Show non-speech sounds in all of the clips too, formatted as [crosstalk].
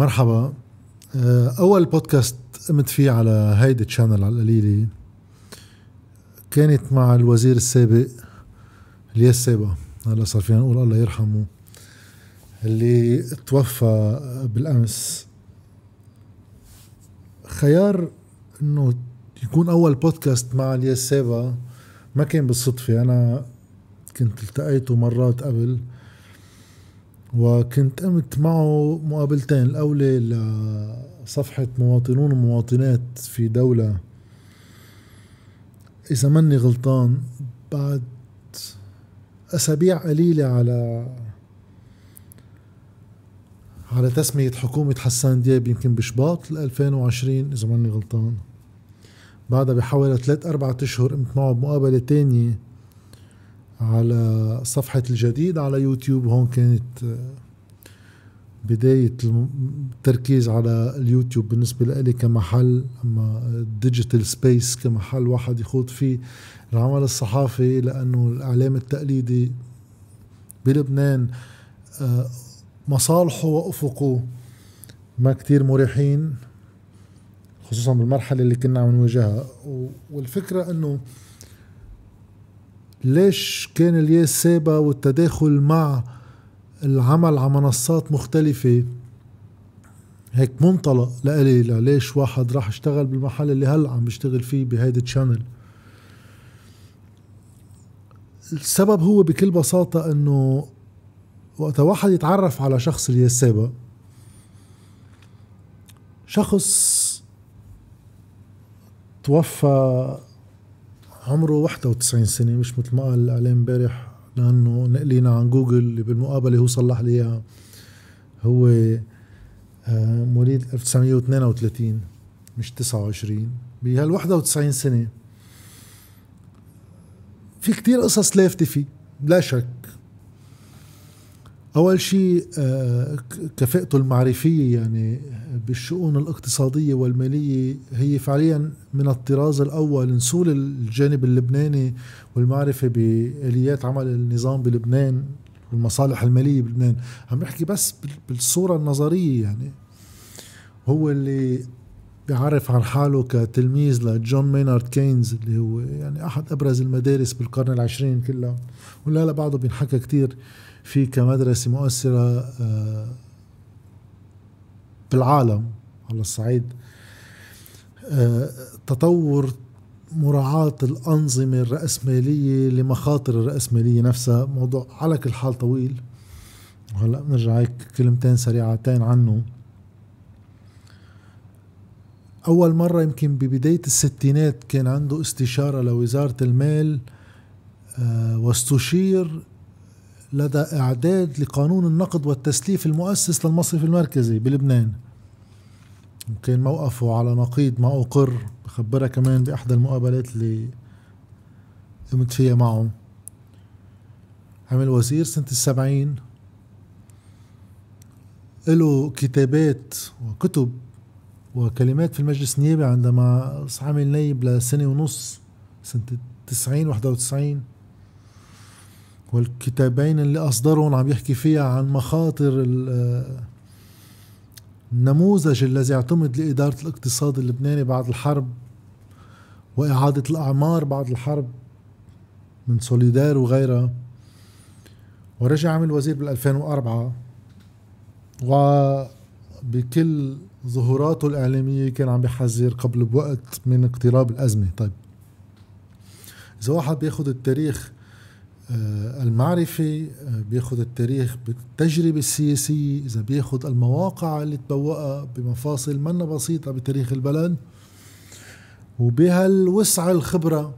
مرحبا. آه، أول بودكاست قمت فيه على هيدي تشانل على القليلة كانت مع الوزير السابق الياس سابا هلا صار فينا نقول الله يرحمه اللي توفى بالأمس. خيار إنه يكون أول بودكاست مع الياس سابا ما كان بالصدفة. أنا كنت التقيته مرات قبل. وكنت قمت معه مقابلتين. الأولى لصفحة مواطنون ومواطنات في دولة إذا ماني غلطان بعد أسابيع قليلة على على تسمية حكومة حسان دياب يمكن بشباط 2020 إذا ماني غلطان. بعدها بحوالي ثلاث أربعة أشهر قمت معه بمقابلة تانية على صفحة الجديد على يوتيوب. هون كانت آه، بداية التركيز على اليوتيوب بالنسبة لي كمحل أما ال digital space كمحل واحد يخوض فيه العمل الصحافي لأنه الإعلام التقليدي بلبنان آه، مصالحه وأفقه ما كتير مريحين خصوصا بالمرحلة اللي كنا عم نواجهها. والفكرة أنه ليش كان الياس سابا والتداخل مع العمل على منصات مختلفة؟ هيك منطلق لإلي ليش واحد راح اشتغل بالمحل اللي هلا عم بيشتغل فيه بهيدي تشانل السبب هو بكل بساطة إنه وقت واحد يتعرف على شخص الياس سابا شخص توفى عمره 91 سنة مش مثل ما قال الإعلام امبارح لأنه نقلينا عن جوجل اللي بالمقابلة هو صلح لي إياها. هو آه، مواليد 1932 مش 29 بهال 91 سنة في كتير قصص لافتة فيه لا شك. أول شيء آه، كفاءته المعرفية يعني بالشؤون الاقتصادية والمالية هي فعليا من الطراز الأول نسول الجانب اللبناني والمعرفة بآليات عمل النظام بلبنان والمصالح المالية بلبنان. عم بحكي بس بالصورة النظرية يعني. هو اللي بيعرف عن حاله كتلميذ لجون مينارد كينز اللي هو يعني أحد أبرز المدارس بالقرن العشرين كلها. ولا لا بعده بينحكى كتير في كمدرسة مؤثرة آه، بالعالم على الصعيد. آه، تطور مراعاة الأنظمة الرأسمالية لمخاطر الرأسمالية نفسها. موضوع على كل حال طويل. وهلا بنرجع هيك كلمتين سريعتين عنه. أول مرة يمكن ببداية الستينات كان عنده استشارة لوزارة المال آه، واستشير لدى إعداد لقانون النقد والتسليف المؤسس للمصرف المركزي بلبنان. كان موقفه على نقيض ما أقر بخبرها كمان بإحدى المقابلات اللي قمت فيها معه. عمل وزير سنة السبعين. له كتابات وكتب وكلمات في المجلس النيابي عندما عمل نايب لسنة ونص سنة 90 91 والكتابين اللي أصدرهم عم يحكي فيها عن مخاطر النموذج الذي اعتمد لإدارة الاقتصاد اللبناني بعد الحرب وإعادة الأعمار بعد الحرب من سوليدار وغيرها. ورجع عمل وزير بال 2004 وبكل ظهوراته الإعلامية كان عم بيحذر قبل بوقت من اقتراب الأزمة. طيب إذا واحد بياخد التاريخ آه، المعرفة آه، بياخد التاريخ بالتجربة السياسية إذا بياخد المواقع اللي تبوأها بمفاصل منا بسيطة بتاريخ البلد وبهالوسع الخبرة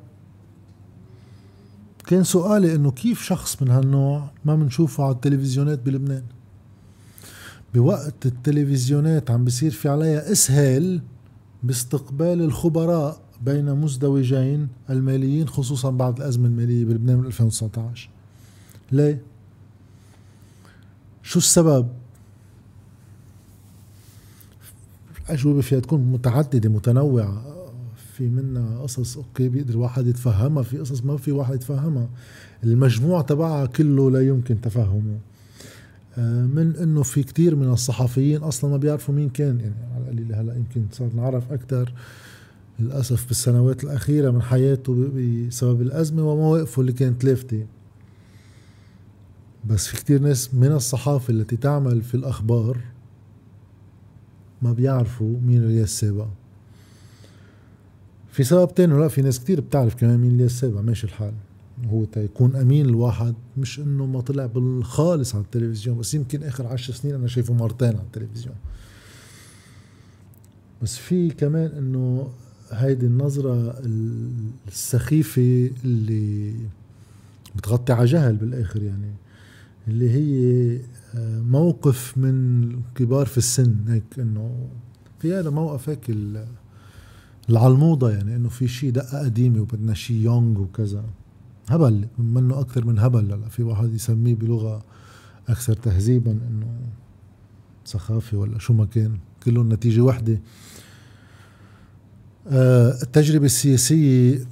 كان سؤالي إنه كيف شخص من هالنوع ما بنشوفه على التلفزيونات بلبنان؟ بوقت التلفزيونات عم بيصير في عليها إسهال باستقبال الخبراء بين مزدوجين الماليين خصوصا بعد الأزمة المالية بلبنان من 2019 ليه؟ شو السبب؟ أجوبة فيها تكون متعددة متنوعة في منها قصص أوكي بيقدر الواحد يتفهمها في قصص ما في واحد يتفهمها المجموع تبعها كله لا يمكن تفهمه من إنه في كتير من الصحفيين أصلا ما بيعرفوا مين كان يعني على القليل هلأ يمكن صار نعرف أكثر للأسف بالسنوات الأخيرة من حياته بسبب الأزمة ومواقفه اللي كانت لافته بس في كتير ناس من الصحافة التي تعمل في الأخبار ما بيعرفوا مين الياس سابا في سبب تاني لا في ناس كتير بتعرف كمان مين الياس سابا ماشي الحال. هو تيكون أمين الواحد مش إنه ما طلع بالخالص على التلفزيون بس يمكن آخر عشر سنين أنا شايفه مرتين على التلفزيون. بس في كمان إنه هيدي النظرة السخيفة اللي بتغطي على جهل بالآخر يعني اللي هي آه، موقف من كبار في السن هيك إنه في هذا موقف هيك العلموضة يعني إنه في شيء دقة قديمة وبدنا شيء يونغ وكذا. هبل منه أكثر من هبل. لا في واحد يسميه بلغة أكثر تهذيبا إنه سخافة ولا شو ما كان. كلهم نتيجة وحدة. آه، التجربة السياسية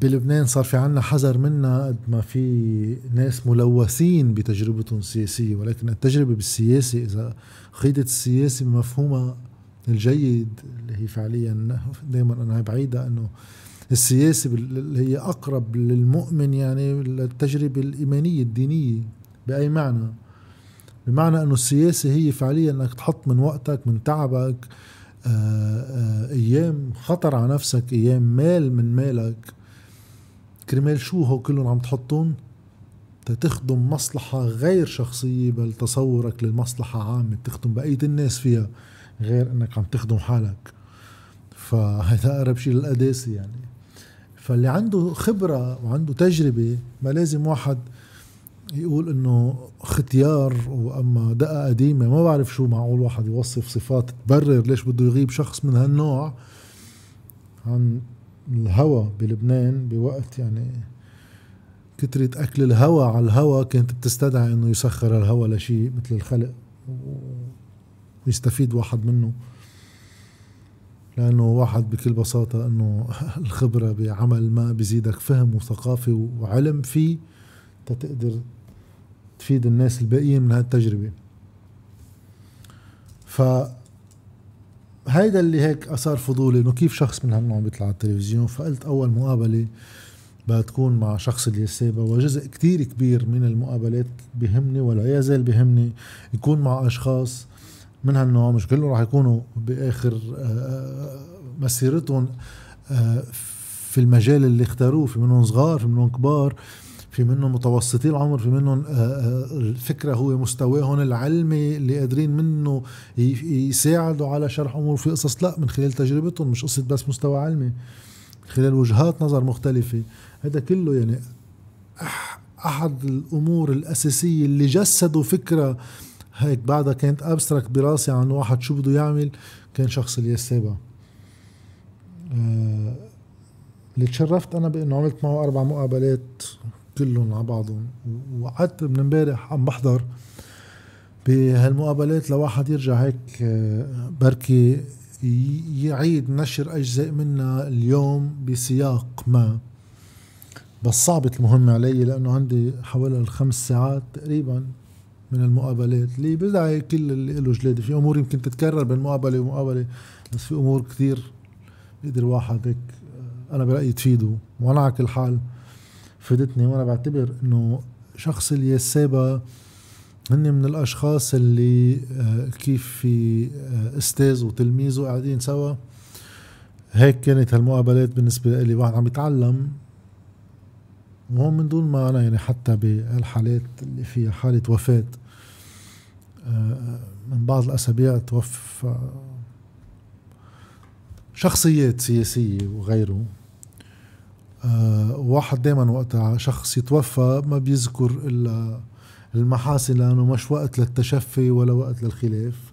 بلبنان صار في عنا حذر منها قد ما في ناس ملوثين بتجربتهم السياسية. ولكن التجربة بالسياسة إذا خيدت السياسة بمفهومها الجيد اللي هي فعليا دائما أنا بعيدة أنه السياسة اللي هي أقرب للمؤمن يعني التجربة الإيمانية الدينية بأي معنى؟ بمعنى أنه السياسة هي فعليا أنك تحط من وقتك من تعبك آه، آه، أيام خطر على نفسك أيام مال من مالك. كرمال شو هو كلهم عم تحطهم؟ تخدم مصلحة غير شخصية بل تصورك للمصلحة عامة تخدم بقية الناس فيها غير إنك عم تخدم حالك. فهذا أقرب شيء للقداسة يعني. فاللي عنده خبرة وعنده تجربة ما لازم واحد يقول إنه ختيار وأما دقة قديمة ما بعرف شو معقول واحد يوصف صفات تبرر ليش بده يغيب شخص من هالنوع عن الهوى بلبنان بوقت يعني كترة أكل الهوى على الهوى كانت بتستدعي إنه يسخر الهوى لشيء مثل الخلق ويستفيد واحد منه. لأنه واحد بكل بساطة إنه [laughs] الخبرة بعمل ما بزيدك فهم وثقافة وعلم فيه تقدر تفيد الناس الباقيين من هالتجربة. ف هيدا اللي هيك آثار فضولي إنه كيف شخص من هالنوع بيطلع على التلفزيون؟ فقلت أول مقابلة بدها تكون مع شخص اليسابة وجزء كتير كبير من المقابلات بهمني ولا يزال بهمني يكون مع أشخاص من هالنوع مش كلهم راح يكونوا بآخر آه، آه، مسيرتهم آه، في المجال اللي اختاروه في منهم صغار في منهم كبار في منهم متوسطي العمر في منهم الفكرة هو مستواهم العلمي اللي قادرين منه يساعدوا على شرح أمور في قصص. لا من خلال تجربتهم مش قصة بس مستوى علمي خلال وجهات نظر مختلفة. هذا كله يعني أحد الأمور الأساسية اللي جسدوا فكرة هيك بعدها كانت أبستراكت براسي عن واحد شو بده يعمل كان شخص الياس سابا آه اللي تشرفت أنا بإنه عملت معه أربع مقابلات كلهم على بعضهم وقعدت من امبارح عم بحضر بهالمقابلات لواحد يرجع هيك آه، بركي يعيد نشر أجزاء منها اليوم بسياق ما. بس صعبت المهمة علي لأنه عندي حوالي الخمس ساعات تقريبا من المقابلات. اللي بدعي كل اللي له جلادة. في أمور يمكن تتكرر بين مقابلة ومقابلة بس في أمور كثير بيقدر واحد هيك أنا برأيي تفيده. وأنا على كل حال فادتني وأنا بعتبر إنه شخص اليسابة هن من الأشخاص اللي آه، كيف في آه، أستاذ وتلميذه قاعدين سوا. هيك كانت هالمقابلات بالنسبة لي. واحد عم يتعلم وهون من دون ما أنا يعني حتى بهالحالات اللي فيها حالة وفاة. آه، من بعض الأسابيع توفى شخصيات سياسية وغيره. آه، واحد دايما وقتها شخص يتوفى ما بيذكر إلا المحاسن لأنه مش وقت للتشفي ولا وقت للخلاف.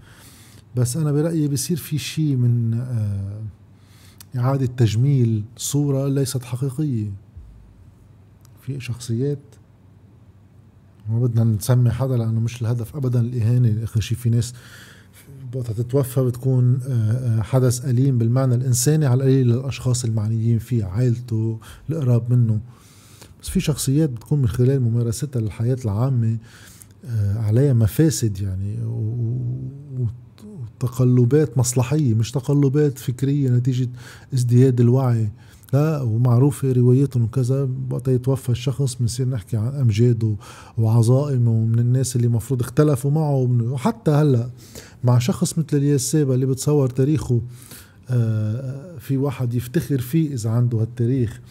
بس أنا برأيي بصير في شيء من آه، إعادة تجميل صورة ليست حقيقية. في شخصيات ما بدنا نسمي حدا لأنه مش الهدف ابدا. الإهانة اخر شيء في ناس وقتها تتوفى بتكون آه، آه، حدث أليم بالمعنى الإنساني على القليل للأشخاص المعنيين فيه عائلته القراب منه. بس في شخصيات بتكون من خلال ممارستها للحياة العامة آه، عليها مفاسد يعني وتقلبات مصلحية مش تقلبات فكرية نتيجة ازدياد الوعي. لا ومعروفة رواياتهم وكذا وقت يتوفى الشخص بنصير نحكي عن أمجاد وعظائم ومن الناس اللي مفروض اختلفوا معه وحتى هلأ مع شخص مثل الياس سابا اللي بتصور تاريخه آه، في واحد يفتخر فيه إذا عنده هالتاريخ.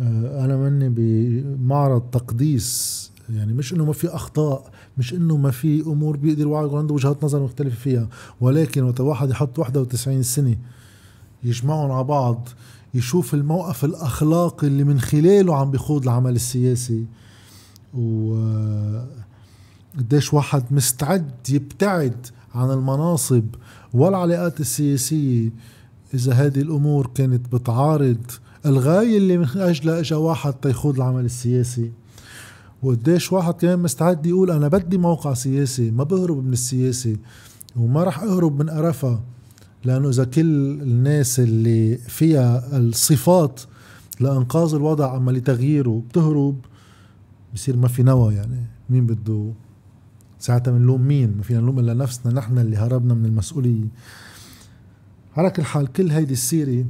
آه، أنا مني بمعرض تقديس يعني مش إنه ما في أخطاء مش إنه ما في أمور بيقدر واحد عنده وجهات نظر مختلفة فيها ولكن وقت واحد يحط 91 سنة يجمعهم على بعض يشوف الموقف الأخلاقي اللي من خلاله عم بيخوض العمل السياسي. و قديش واحد مستعد يبتعد عن المناصب والعلاقات السياسية إذا هذه الأمور كانت بتعارض الغاية اللي من أجلها إجا واحد تيخوض العمل السياسي. وقديش واحد كمان مستعد يقول أنا بدي موقع سياسي ما بهرب من السياسة وما رح أهرب من قرفها. لأنه إذا كل الناس اللي فيها الصفات لإنقاذ الوضع أما لتغييره بتهرب بصير ما في نوى يعني. مين بده ساعتها بنلوم مين؟ ما فينا نلوم إلا نفسنا نحن اللي هربنا من المسؤولية. على كل حال كل هيدي السيرة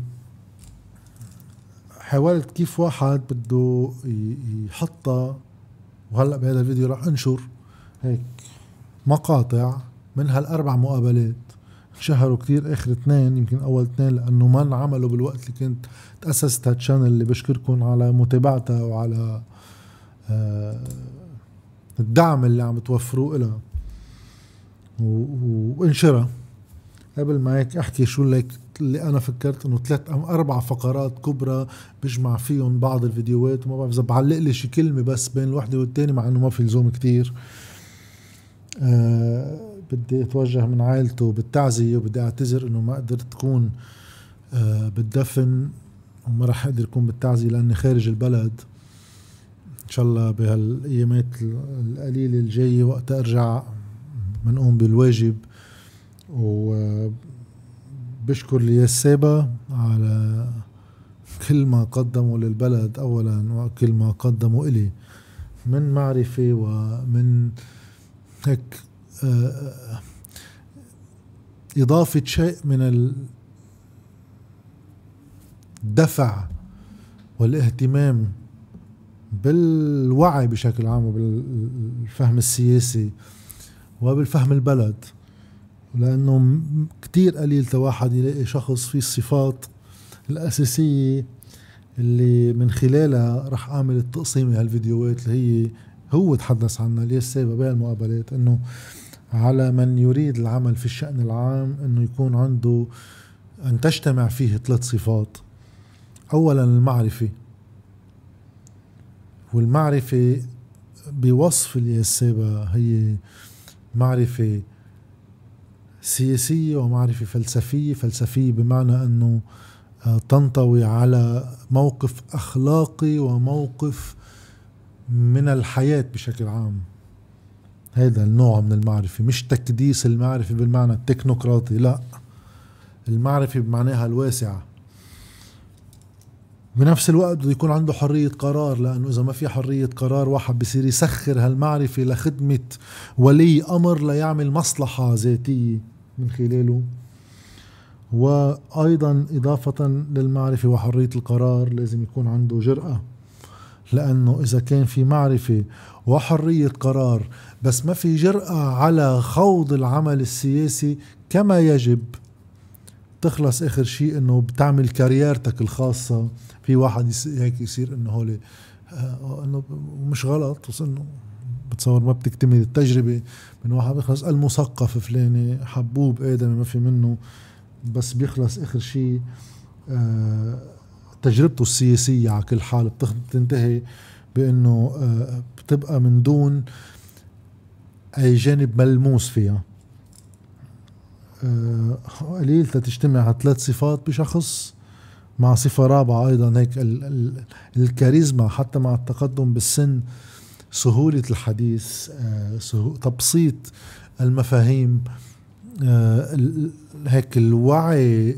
حاولت كيف واحد بده يحطها. وهلأ بهذا الفيديو راح أنشر هيك مقاطع من هالأربع مقابلات. شهروا كتير آخر اثنين يمكن أول اثنين لأنه ما انعملوا بالوقت اللي كنت تأسست هالشانل اللي بشكركم على متابعتها وعلى آه الدعم اللي عم توفروه لها وانشرها قبل ما هيك أحكي شو لك اللي أنا فكرت إنه ثلاث أو أربع فقرات كبرى بجمع فيهم بعض الفيديوهات وما بعرف إذا بعلق لي شي كلمة بس بين الوحدة والتانية مع إنه ما في لزوم كتير. آه بدي أتوجه من عائلته بالتعزية وبدي أعتذر إنه ما قدرت تكون آه بالدفن وما راح أقدر أكون بالتعزية لأني خارج البلد. إن شاء الله بهالأيامات القليلة الجاية وقت أرجع بنقوم بالواجب. وبشكر اليسابة على كل ما قدموا للبلد أولا وكل ما قدموا إلي. من معرفة ومن هيك إضافة شيء من الدفع والاهتمام بالوعي بشكل عام وبالفهم السياسي وبالفهم البلد لأنه كتير قليل تواحد يلاقي شخص فيه الصفات الأساسية اللي من خلالها رح أعمل التقسيم هالفيديوهات اللي هي هو تحدث عنها اللي السابقة بهالمقابلات إنه على من يريد العمل في الشأن العام إنه يكون عنده أن تجتمع فيه ثلاث صفات. أولا المعرفة. والمعرفة بوصف الياسابة هي معرفة سياسية ومعرفة فلسفية. فلسفية بمعنى أنه آه، تنطوي على موقف أخلاقي وموقف من الحياة بشكل عام. هذا النوع من المعرفة. مش تكديس المعرفة بالمعنى التكنوقراطي لا. المعرفة بمعناها الواسعة. بنفس الوقت بده يكون عنده حرية قرار لأنه إذا ما في حرية قرار واحد بصير يسخر هالمعرفة لخدمة ولي أمر ليعمل مصلحة ذاتية من خلاله. وأيضا إضافة للمعرفة وحرية القرار لازم يكون عنده جرأة. لأنه إذا كان في معرفة وحرية قرار بس ما في جرأة على خوض العمل السياسي كما يجب. تخلص آخر شيء إنه بتعمل كاريرتك الخاصة. في واحد هيك يصير إنه هول آه، إنه مش غلط بس إنه بتصور ما بتكتمل التجربة. من واحد بيخلص المثقف فلاني حبوب آدمي ما في منه. بس بيخلص آخر شيء آه، تجربته السياسية على كل حال بتنتهي بإنه آه، بتبقى من دون أي جانب ملموس فيها. قليل تجتمع ثلاث صفات بشخص مع صفة رابعة أيضا هيك ال ال الكاريزما حتى مع التقدم بالسن سهولة الحديث آه تبسيط المفاهيم آه هيك الوعي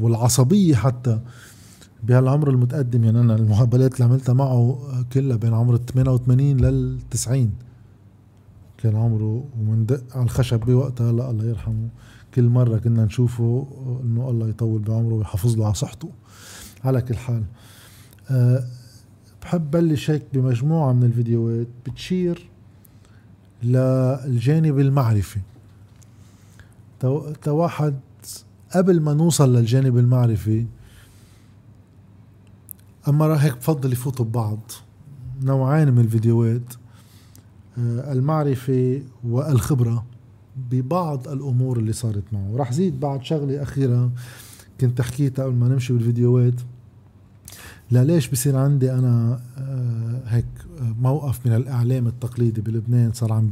والعصبية حتى بهالعمر المتقدم. يعني أنا المقابلات اللي عملتها معه كلها بين عمر ال 88 لل 90 كان عمره ومندق على الخشب بوقتها هلا الله يرحمه. كل مرة كنا نشوفه إنه الله يطول بعمره ويحافظ له على صحته. على كل حال أه بحب بلش هيك بمجموعة من الفيديوهات بتشير للجانب المعرفي. واحد قبل ما نوصل للجانب المعرفي أما هيك بفضل يفوتوا ببعض. نوعين من الفيديوهات. المعرفة والخبرة ببعض الأمور اللي صارت معه. راح زيد بعد شغلة أخيرة كنت حكيتها قبل ما نمشي بالفيديوهات. ليش بصير عندي أنا آه، هيك موقف من الإعلام التقليدي بلبنان صار عم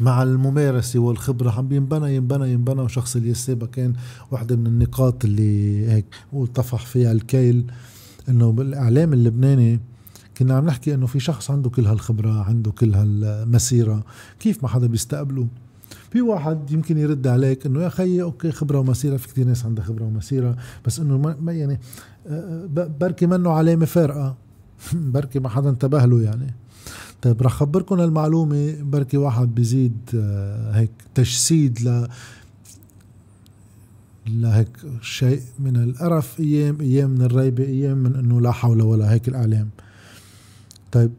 مع الممارسة والخبرة عم ينبنى ينبنى ينبنى وشخص اليسابة كان واحدة من النقاط اللي هيك طفح فيها الكيل إنه بالإعلام اللبناني كنا عم نحكي إنه في شخص عنده كل هالخبرة عنده كل هالمسيرة. كيف ما حدا بيستقبله؟ في واحد يمكن يرد عليك إنه يا خيي أوكي خبرة ومسيرة في كثير ناس عندها خبرة ومسيرة بس إنه ما يعني آه، بركي منه علامة فارقة. [laughs] بركي ما حدا انتبه له يعني. طيب رح خبركم المعلومة بركي واحد بيزيد آه، هيك تجسيد ل لهيك شيء من القرف أيام أيام من الريبة أيام من إنه لا حول ولا هيك الإعلام. طيب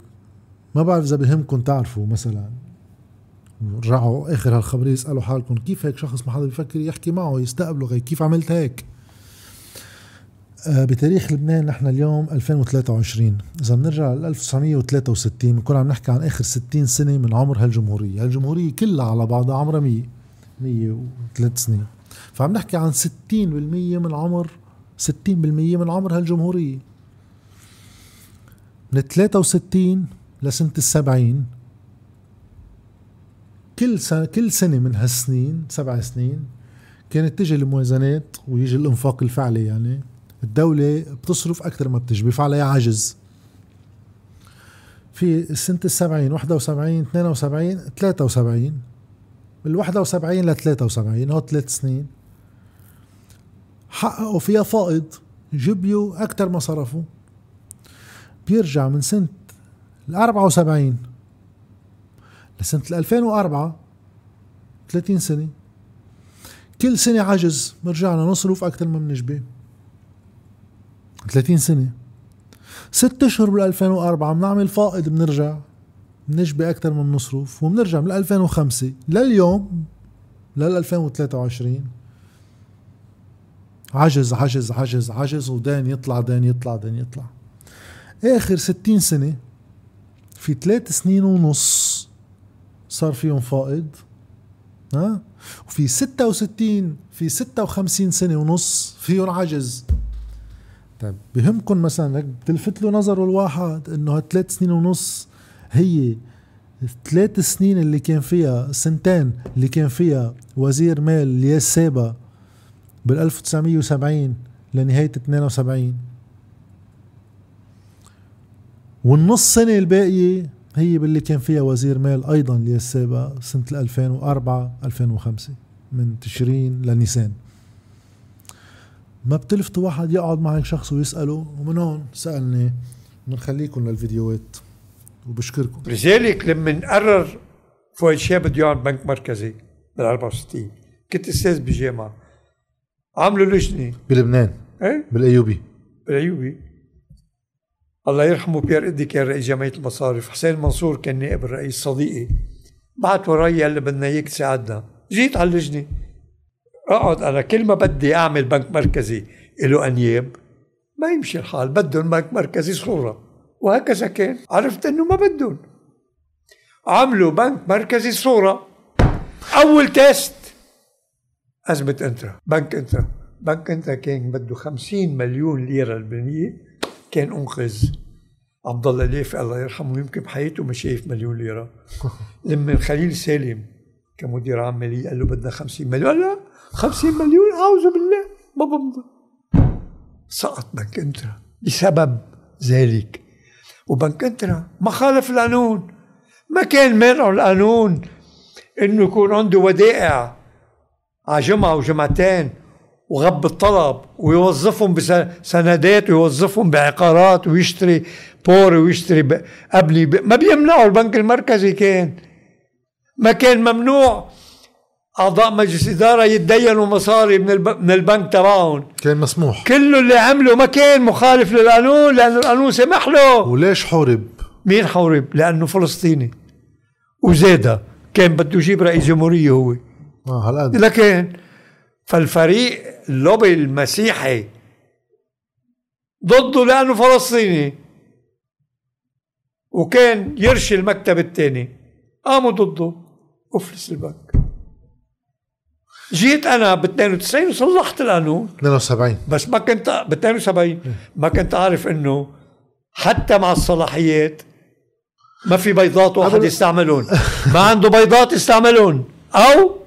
ما بعرف إذا بهمكم تعرفوا مثلا رجعوا آخر هالخبرية يسألوا حالكم كيف هيك شخص ما حدا بيفكر يحكي معه يستقبله غير؟ كيف عملت هيك؟ آه بتاريخ لبنان نحن اليوم 2023 إذا بنرجع ل 1963 بنكون عم نحكي عن آخر 60 سنة من عمر هالجمهورية. هالجمهورية كلها على بعضها عمرها 100 103 سنين. فعم نحكي عن 60% من عمر 60% من عمر هالجمهورية. من 63 لسنة السبعين. كل سنة كل سنة من هالسنين سبع سنين كانت تجي الموازنات ويجي الإنفاق الفعلي يعني الدولة بتصرف أكثر ما بتجي عليها عجز. في سنة السبعين واحدة وسبعين اثنين وسبعين ثلاثة وسبعين. الواحدة وسبعين لثلاثة وسبعين هو ثلاث سنين. حققوا فيها فائض جبيوا أكثر ما صرفوا. بيرجع من سنة ال 74 لسنة ال 2004 30 سنة. كل سنة عجز رجعنا نصرف أكثر ما بنجبي. 30 سنة. ست أشهر بال 2004 بنعمل فائض بنرجع بنجبي أكثر من بنصرف وبنرجع من 2005 لليوم لل 2023 عجز عجز عجز عجز ودين يطلع دين يطلع دين يطلع. آخر ستين سنة في ثلاث سنين ونص صار فيهم فائض ها؟ وفي ستة وستين في ستة وخمسين سنة ونص فيهم عجز. طيب بهمكم مثلا هيك بتلفت له نظره الواحد إنه هالثلاث سنين ونص هي ثلاث سنين اللي كان فيها سنتين اللي كان فيها وزير مال الياس سابا بال 1970 لنهاية 72 والنص سنة الباقية هي باللي كان فيها وزير مال أيضا السابق سنة 2004 2005 من تشرين لنيسان. ما بتلفتوا واحد يقعد مع هيك شخص ويسأله ومن هون سألني بنخليكم للفيديوهات وبشكركم. لذلك لما قرر فؤاد شاب بده يقعد بنك مركزي بال 64 كنت أستاذ بجامعة عملوا لجنة. بلبنان. إيه؟ بالأيوبي. بالأيوبي. الله يرحمه بيير إدي كان رئيس جمعية المصارف. حسين منصور كان نائب الرئيس صديقي. بعت وراي قال لي بدنا إياك تساعدنا. جيت على اللجنة. أقعد أنا كل ما بدي أعمل بنك مركزي له أنياب ما يمشي الحال. بدهم بنك مركزي صوره وهكذا كان. عرفت إنه ما بدهم. عملوا بنك مركزي صوره أول test. أزمة إنترا. بنك إنترا. بنك إنترا كان بده 50 مليون ليرة لبنانية. كان أنقذ عبد الله اليافي الله يرحمه يمكن بحياته ما شايف مليون ليرة. [laughs] لما خليل سالم كمدير عام مالية قال له بدنا 50 مليون. لا 50 مليون أعوذ بالله. ما بمضي سقط بنك إنترا بسبب ذلك. وبنك إنترا ما خالف القانون. ما كان مانع القانون إنه يكون عنده ودائع على جمعة وجمعتين وغب الطلب ويوظفهم بسندات ويوظفهم بعقارات ويشتري بور ويشتري قبلي ما بيمنعوا البنك المركزي كان. ما كان ممنوع أعضاء مجلس إدارة يتدينوا مصاري من من البنك تبعهم. كان مسموح. كله اللي عمله ما كان مخالف للقانون لأنه القانون سمح له. وليش حورب؟ مين حورب؟ لأنه فلسطيني. وزاده كان بده يجيب رئيس جمهورية هو. آه هالقد. لكن فالفريق اللوبي المسيحي ضده لأنه فلسطيني. وكان يرشي المكتب الثاني قاموا ضده. أفلس البنك. جيت أنا ب 92 وصلحت القانون 72 بس ما كنت ب 72 ما كنت أعرف إنه حتى مع الصلاحيات ما في بيضات واحد يستعملون. ما عنده بيضات يستعملون. أو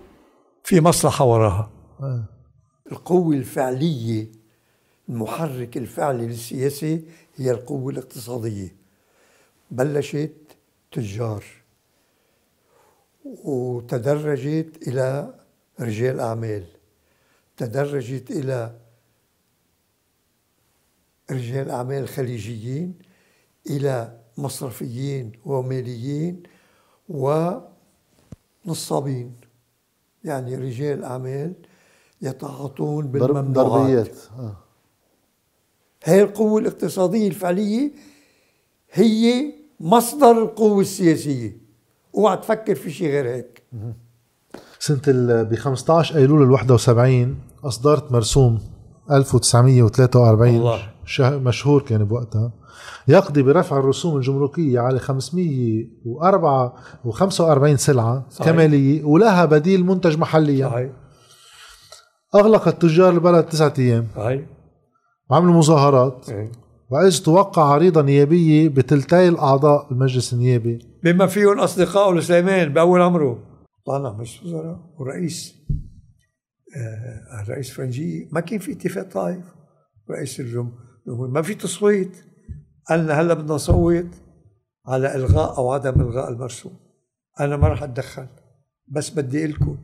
في مصلحة وراها. آه. القوة الفعلية المحرك الفعلي للسياسة هي القوة الاقتصادية. بلشت تجار وتدرجت إلى رجال أعمال تدرجت إلى رجال أعمال خليجيين إلى مصرفيين وماليين ونصابين يعني رجال أعمال يتعاطون بالممنوعات آه. هي القوة الاقتصادية الفعلية هي مصدر القوة السياسية اوعى تفكر في شيء غير هيك سنة ب 15 أيلول ال 71 أصدرت مرسوم 1943 الله. مشهور كان بوقتها يقضي برفع الرسوم الجمركية على 504 و45 سلعة صحيح. كمالية ولها بديل منتج محليا صحيح. أغلقت تجار البلد تسعة أيام. صحيح. وعملوا مظاهرات. صحيح. وإذ توقع عريضة نيابية بتلتي الأعضاء المجلس النيابي. بما فيهم أصدقائه السليمان بأول عمره طالع مجلس وزراء ورئيس آه الرئيس فرنجي. ما كان في اتفاق طائف. رئيس الجمهورية ما في تصويت. قالنا هلا بدنا نصوت على إلغاء أو عدم إلغاء المرسوم. أنا ما راح أتدخل. بس بدي لكم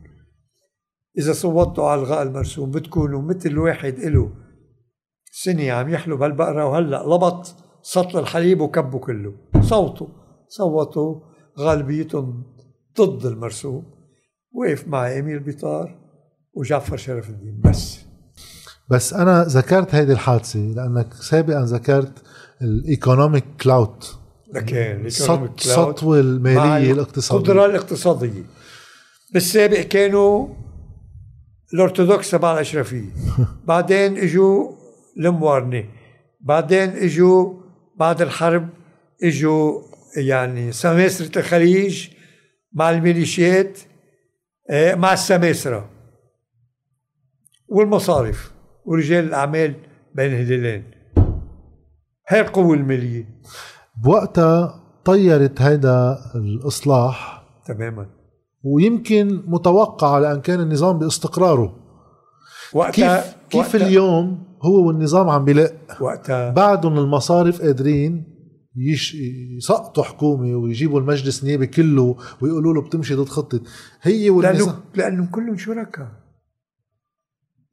إذا صوتوا على الغاء المرسوم بتكونوا مثل واحد له سنه عم يحلو بهالبقره وهلأ لبط سطل الحليب وكبه كله. صوتوا صوتوا غالبيتهم ضد المرسوم. وقف معي امير بيطار وجعفر شرف الدين بس. بس أنا ذكرت هيدي الحادثة لأنك سابقا ذكرت ال economic clout لكن السطوه المالية الاقتصادية. القدره الاقتصادية. بالسابق كانوا الأرثوذكس تبع الأشرفية. [laughs] بعدين اجوا الموارنة. بعدين اجوا بعد الحرب اجوا يعني سماسرة الخليج مع الميليشيات آه، مع السماسرة والمصارف ورجال الأعمال بين هلالين هاي القوة المالية. بوقتها طيرت هيدا الإصلاح. تماما. ويمكن متوقع لأن كان النظام باستقراره. وقتها كيف كيف وقتها اليوم هو والنظام عم بلق وقتها بعدهم المصارف قادرين يش يسقطوا حكومة ويجيبوا المجلس النيابي كله ويقولوا له بتمشي ضد خطة. هي والنظام لأنه لأنهم كلهم شركاء.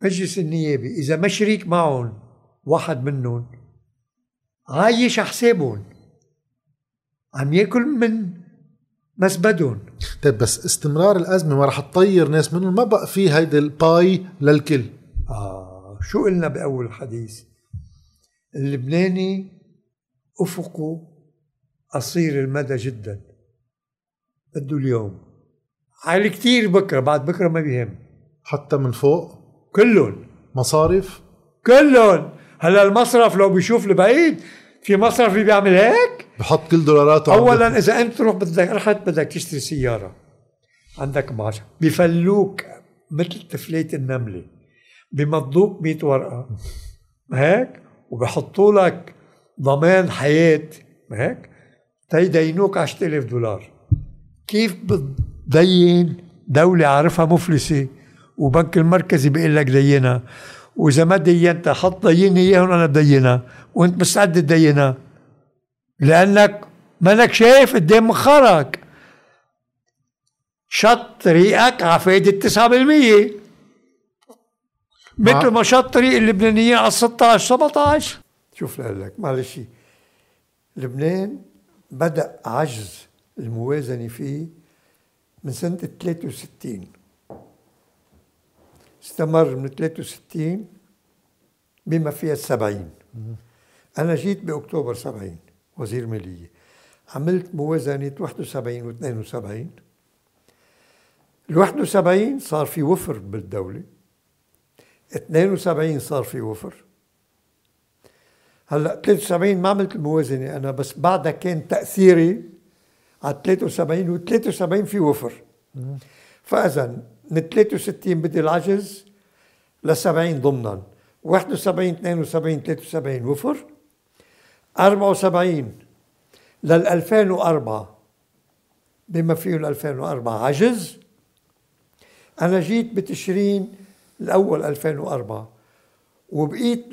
مجلس النيابي إذا ما شريك معهم واحد منهم عايش حسابهم. عم ياكل من مسبدهم طيب بس استمرار الأزمة ما رح تطير ناس منهم. ما بقى في هيدي الباي للكل. آه شو قلنا بأول الحديث اللبناني افقه قصير المدى جدا. بده اليوم. عالي كتير بكرة بعد بكرة ما بيهم. حتى من فوق؟ كلهم. مصارف؟ كلهم. هلا المصرف لو بيشوف لبعيد في مصرف بيعمل هيك؟ بحط كل دولاراته اولا إذا أنت تروح بدك رحت بدك تشتري سيارة. عندك معاش بفلوك مثل تفليت النملة. بمضوك 100 ورقة. هيك؟ وبحطوا لك ضمان حياة. هيك؟ تيدينوك 10000 دولار. كيف بتدين دولة عارفها مفلسة؟ وبنك المركزي بيقول لك دينها. وإذا ما دينتها حط ديني اياهم أنا بدينها وأنت مستعد تدينها لأنك مانك شايف قدام مخارك شط طريقك على فايدة 9% مثل ما شط طريق اللبنانيين على 16 17 شوف لك معلش. لبنان بدأ عجز الموازنة فيه من سنة 63 استمر من 63 بما فيها السبعين. أنا جيت بأكتوبر 70 وزير مالية. عملت موازنة 71 و 72 ال 71 صار في وفر بالدولة. 72 صار في وفر. هلأ 73 ما عملت الموازنة أنا بس بعدها كان تأثيري على 73 و 73 في وفر. فإذا من 63 بدي العجز ل 70 ضمنا 71 72 73 وفر. 74 لل 2004 بما فيه ال 2004 عجز. أنا جيت بتشرين الأول 2004 وبقيت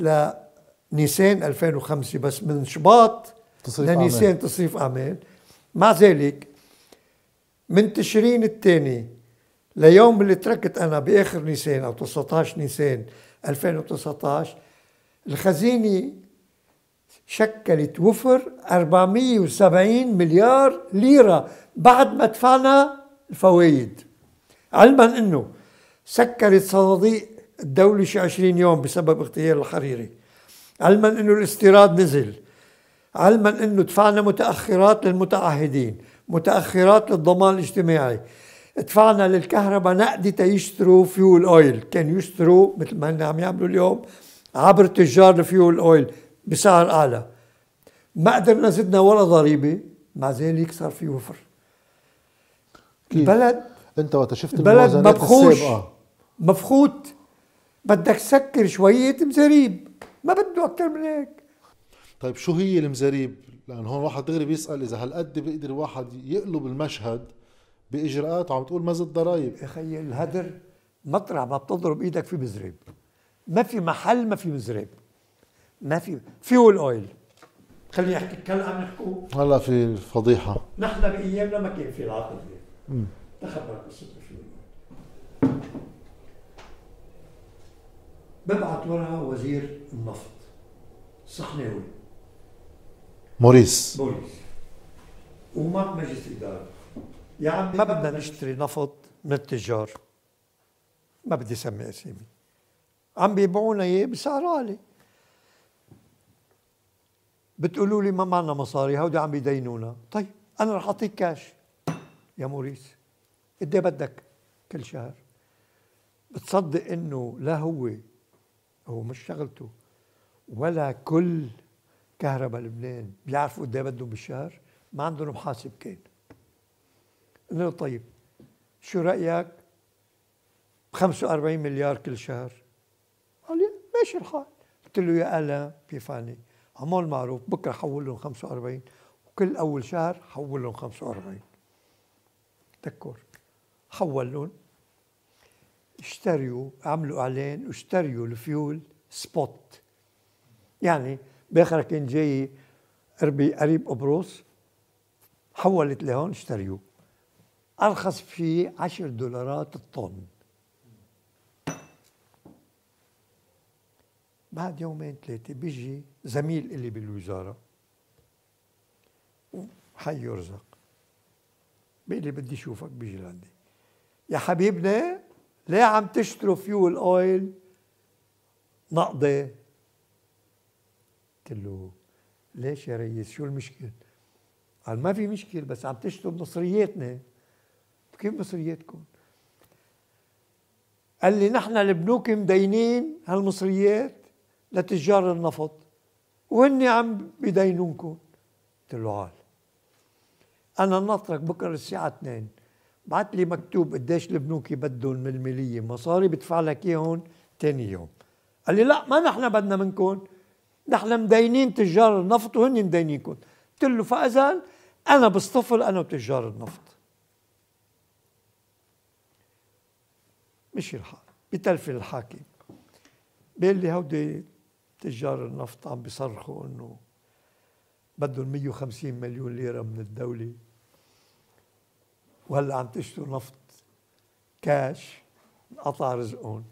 لنيسان 2005 بس من شباط تصريف لنيسان أعمال. تصريف أعمال مع ذلك من تشرين الثاني ليوم اللي تركت أنا بآخر نيسان أو 19 نيسان 2019 الخزينة شكلت وفر 470 مليار ليرة بعد ما دفعنا الفوائد. علما إنه سكرت صناديق الدولة شي 20 يوم بسبب اغتيال الحريري. علما إنه الاستيراد نزل. علما إنه دفعنا متأخرات للمتعهدين متأخرات للضمان الاجتماعي. دفعنا للكهرباء نقدي تيشتروا فيول اويل كان يشتروا مثل ما هن عم يعملوا اليوم عبر تجار الفيول اويل بسعر أعلى. ما قدرنا زدنا ولا ضريبة مع ذلك صار في وفر. البلد أنت وقت شفت البلد مبخوش. مفخوت بدك تسكر شوية مزاريب ما بده أكثر من هيك. طيب شو هي المزاريب؟ لأن هون واحد دغري بيسأل إذا هالقد بيقدر واحد يقلب المشهد بإجراءات عم تقول مزد ضرائب يا خيي الهدر مطرح ما بتضرب إيدك في مزرب ما في محل ما في مزرب ما في fuel oil. خليني أحكي هلا عم نحكوا هلا في فضيحه نحن بأيامنا ما كان في العقد تخبر قصه الفيول. ببعث ورا وزير النفط. صحناوي. موريس. موريس. وما مجلس إدارة. يا عمي ما بدنا نشتري نفط من التجار. ما بدي اسمي أسامي. عم بيبيعونا إياه بسعر عالي. بتقولوا لي ما معنا مصاري هودي عم بيدينونا. طيب أنا رح أعطيك كاش يا موريس قد إيه بدك كل شهر؟ بتصدق إنه لا هو هو مش شغلته ولا كل كهرباء لبنان بيعرفوا قد إيه بدهم بالشهر؟ ما عندهم محاسب كان له طيب. شو رأيك؟ ب 45 مليار كل شهر. قال لي ماشي الحال. قلت له يا ألان بيفاني عمول معروف بكرة حول لهم 45 وكل أول شهر حول لهم 45 تذكر حول لهم اشتريوا عملوا إعلان واشتريوا ال fuel spot. يعني باخر كان جاي قريب قبرص حولت لهون اشتريوه. أرخص فيه 10 دولارات الطن. بعد يومين ثلاثة بيجي زميل إلي بالوزارة حي يرزق. بيقول لي بدي اشوفك بيجي لعندي. يا حبيبنا ليه عم تشتروا فيول اويل نقدي قلت له ليش يا ريس؟ شو المشكل؟ قال ما في مشكل بس عم تشتروا بمصرياتنا. كيف مصرياتكم؟ قال لي نحن البنوك مدينين هالمصريات لتجار النفط وهن عم بدينونكم. قلت له عال أنا ناطرك بكرة الساعة 2 بعت لي مكتوب قديش البنوك بدهم من الماليه مصاري بدفع لك إياهم ثاني يوم. قال لي لا ما نحن بدنا منكم. نحن مدينين تجار النفط وهن مدينينكم. قلت له فإذا أنا بصطفل أنا وتجار النفط. مشي الحال بتلفن الحاكم. بيقول لي هودي تجار النفط عم بيصرخوا إنه بدهم 150 مليون ليرة من الدولة. وهلأ عم تشتروا نفط كاش قطع رزقهم.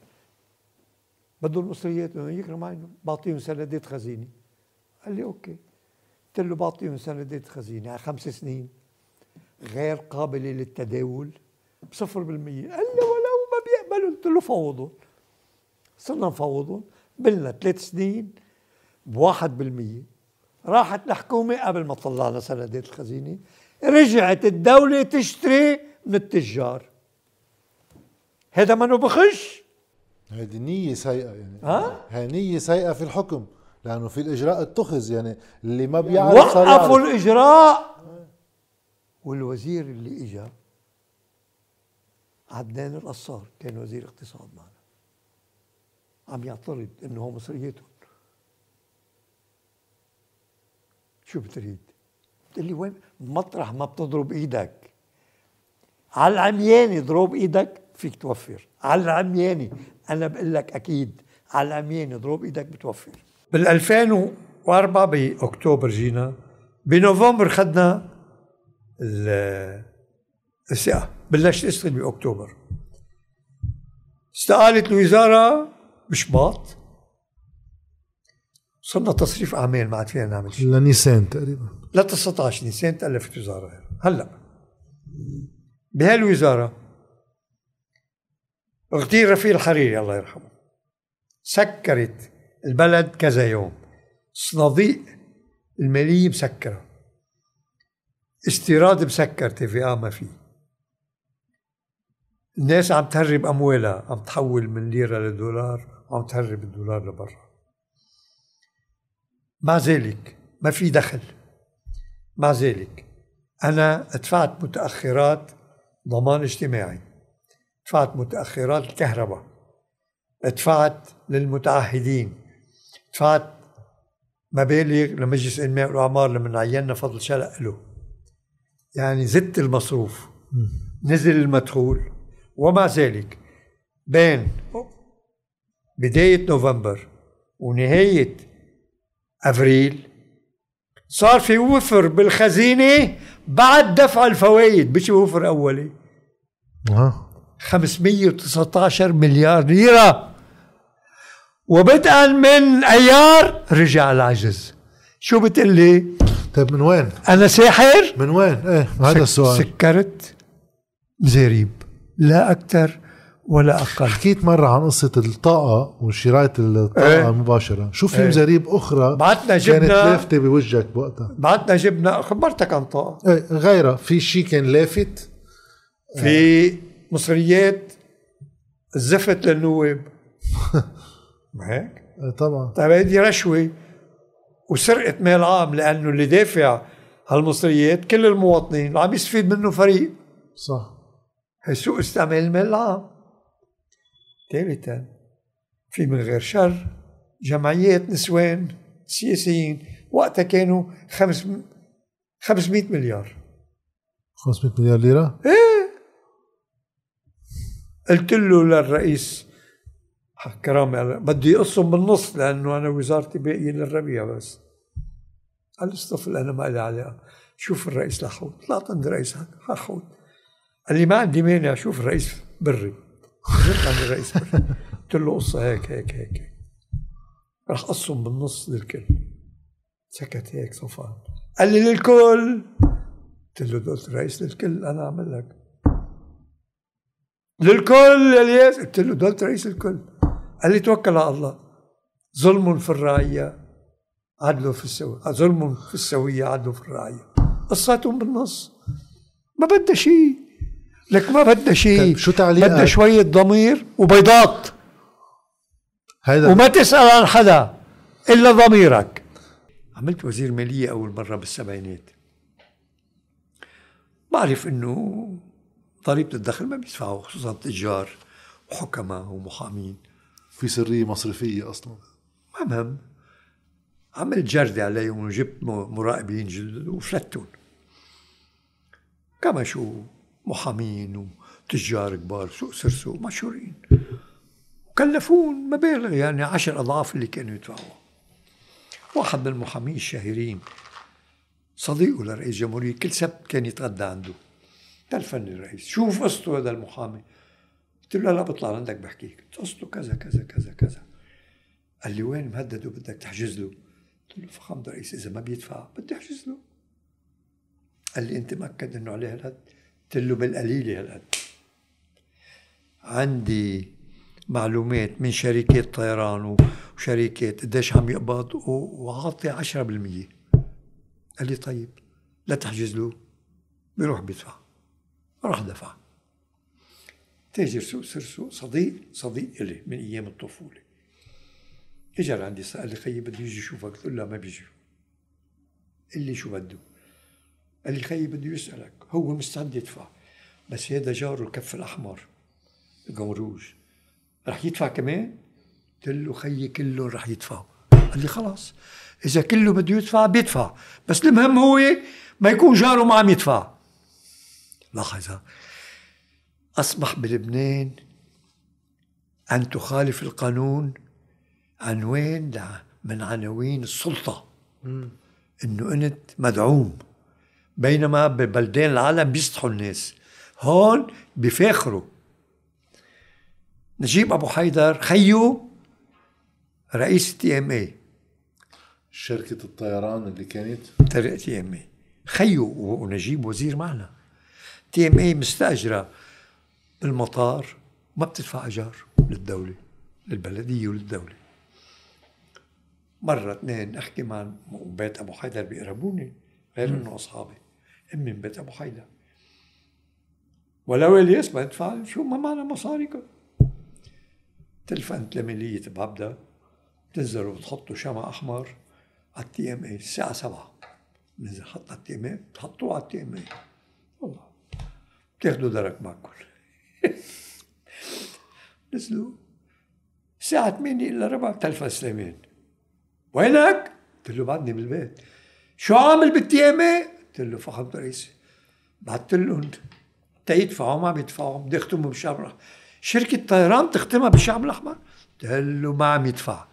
بدهم المصريات يكرم عينهم بعطيهم سندات خزينة. قال لي أوكي. قلت له بعطيهم سندات خزينة على خمس سنين غير قابلة للتداول بصفر بالمية. قال لي بيقبلوا قلت له فوضهم صرنا نفوضهم بلنا ثلاث سنين بواحد بالمية. راحت الحكومة قبل ما طلعنا سندات الخزينة. رجعت الدولة تشتري من التجار. هذا منه بخش هذه نية سيئة يعني. ها؟ هي نية سيئة في الحكم لأنه في الإجراء اتخذ يعني. اللي ما بيعرف وقفوا. الإجراء. والوزير اللي إجا عدنان القصار كان وزير اقتصاد معنا. عم يعترض إنه هو مصرياتهم شو بتريد؟ قلت لي وين؟ مطرح ما بتضرب إيدك. على العمياني ضرب إيدك فيك توفر. على العمياني أنا بقول لك أكيد على العمياني ضرب إيدك بتوفر. بال 2004 بأكتوبر جينا بنوفمبر خدنا ال- الثقة. بلشت اشتغل بأكتوبر؟ استقالت الوزارة بشباط. صرنا تصريف اعمال ما عاد فينا نعمل شيء. لنيسان تقريبا. ل 19 نيسان تألفت وزارة. غير هلا. بهالوزارة اغتيل رفيق الحريري الله يرحمه سكرت البلد كذا يوم. صناديق المالية مسكرة. استيراد مسكر تي في ما في. الناس عم تهرب أموالها عم تحول من ليرة لدولار وعم تهرب الدولار لبرا. مع ذلك ما في دخل. مع ذلك أنا دفعت متأخرات ضمان اجتماعي. دفعت متأخرات الكهرباء. دفعت للمتعهدين. دفعت مبالغ لمجلس الإنماء والأعمار لما عينا فضل شلق له. يعني زدت المصروف. نزل المدخول. ومع ذلك. بين بداية نوفمبر ونهاية أفريل صار في وفر بالخزينة بعد دفع الفوائد. مش وفر أولي؟ ها 519 مليار ليرة. وبدءا من أيار رجع العجز. شو بتقول لي؟ طيب من وين؟ أنا ساحر؟ من وين؟ إيه هذا السؤال. سكرت مزاريب. لا أكثر ولا أقل. حكيت مرة عن قصة الطاقة وشراية الطاقة إيه. المباشرة شو في إيه. مزاريب أخرى بعتنا كانت جبنا لافتة بوجهك بوقتها؟ بعتنا جبنا خبرتك عن طاقة. إيه غيرها. في شيء كان لافت؟ في مصريات زفت للنواب. [laughs] ما هيك؟ إيه طبعا. طيب هيدي رشوة وسرقة مال عام لأنه اللي دافع هالمصريات كل المواطنين عم يستفيد منه فريق. صح. هي سوء استعمال المال العام. ثالثا في من غير شر جمعيات نسوان سياسيين وقتها كانوا خمس 500 مليار. 500 مليار ليرة؟ قلت له للرئيس كرامي قال بدي اقصهم بالنص لأنه أنا وزارتي باقيه للربيع بس. قال لي أنا ما لي علاقة. شوف الرئيس لحود طلعت عند الرئيس لحود قال لي ما عندي مانع شوف الرئيس بري. رجعت عند الرئيس بري. قلت له قصة هيك هيك هيك راح قصهم بالنص للكل. سكت هيك صفن قال لي للكل. قلت له قلت الرئيس للكل أنا أعمل لك. للكل يا الياس. قلت له دولة الرئيس الكل قال لي توكل على الله. ظلم في الرعية عدل في السوية ظلم في السوية عدل في الرعية. قصاتهم بالنص. ما بدها شيء. لك ما بدها شيء. طيب شو تعليقك؟ بدها شوية ضمير وبيضات. هيدا وما تسأل عن حدا إلا ضميرك. عملت وزير مالية أول مرة بالسبعينات. بعرف إنه ضريبة الدخل ما بيدفعوا خصوصا التجار وحكماء ومحامين. في سرية مصرفية أصلا. ما مهم. عملت جردة عليهم وجبت مراقبين جدد وفلتون كما شو محامين وتجار كبار سوق سرسوق مشهورين. وكلفون مبالغ يعني عشر أضعاف اللي كانوا يدفعوها واحد من المحامين الشهيرين صديقه لرئيس جمهورية كل سبت كان يتغدى عنده. تلفني الرئيس. شوف قصته هذا المحامي؟ قلت له لا بطلع عندك بحكيك قصته كذا كذا كذا كذا. قال لي وين مهدد وبدك تحجز له. قلت له فخامة الرئيس إذا ما بيدفع بدي أحجز له. قال لي أنت مأكد إنه عليه هالقد قلت له بالقليلة هالقد عندي معلومات من شركات طيران وشركات قديش عم يقبض وعاطي 10% قال لي طيب لا تحجز له بيروح بيدفع راح دفع. تاجر سوق سوق صديق صديق إلي من أيام الطفولة. اجى لعندي قال لي خيي بدي يجي يشوفك قلت له لا ما بيجي. قال لي شو بده؟ قال لي خيي بده يسألك. هو مستعد يدفع. بس هذا جاره الكف الأحمر. قمروج. رح يدفع كمان؟ قلت له خيي كله رح يدفعوا قال لي خلاص. إذا كله بده يدفع بيدفع. بس المهم هو ما يكون جاره ما عم يدفع. لاحظ أصبح بلبنان أن تخالف القانون عنوان من عناوين السلطة. إنه أنت مدعوم. بينما ببلدان العالم بيسطحوا الناس. هون بفاخروا. نجيب أبو حيدر خيو رئيس TMA شركة الطيران اللي كانت؟ TMA خيو ونجيب وزير معنا. TMA مستأجرة بالمطار ما بتدفع ايجار للدولة للبلدية وللدولة. مرة اثنين أحكي مع بيت أبو حيدر بيقربوني. غير إنه أصحابي. أمي من بيت أبو حيدر. ولو إلياس بدفع شو ما معنا مصاريكم. تلفنت لمالية بعبدا بتنزلوا بتحطوا شمع أحمر على ال TMA الساعة 7 نزل حط على ال TMA بتحطوه على ال TMA والله. بتاخذوا درك معكم. [laughs] نزلوا. الساعة 8 إلا ربع تلفن سليمان. وينك؟ قلت له بعدني بالبيت. شو عامل بال TMA؟ قلت له فخامة الرئيس بعثت لهم تيدفعوا ما بيدفعوا. بدي اختموا بالشعب الأحمر. شركة طيران تختمها بالشعب الأحمر؟ قلت له ما عم يدفع.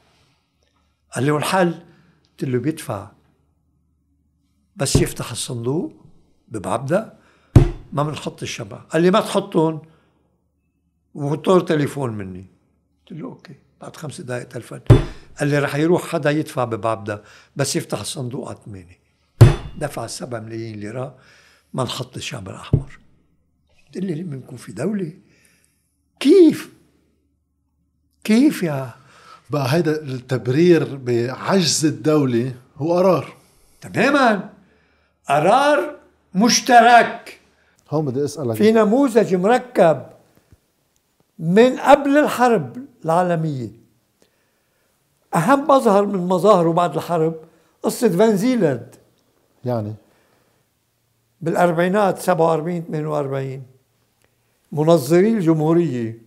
قال لي والحل؟ قلت له بيدفع. بس يفتح الصندوق ببعبدة ما بنحط الشبع قال لي ما تحطهم وطور تليفون مني. قلت له أوكي. بعد خمس دقائق تلفون قال لي رح يروح حدا يدفع ببعبدة بس يفتح الصندوق على ثمانية دفع سبعة ملايين ليرة ما نحط الشعب الأحمر. قلت لي لما نكون في دولة؟ كيف؟ كيف يا؟ بقى هيدا التبرير بعجز الدولة هو قرار. تماما. قرار مشترك. هون بدي أسألك. في نموذج مركب من قبل الحرب. العالمية. أهم مظهر من مظاهره بعد الحرب قصة فنزيلاند يعني؟ بالأربعينات 47 48 منظري الجمهورية.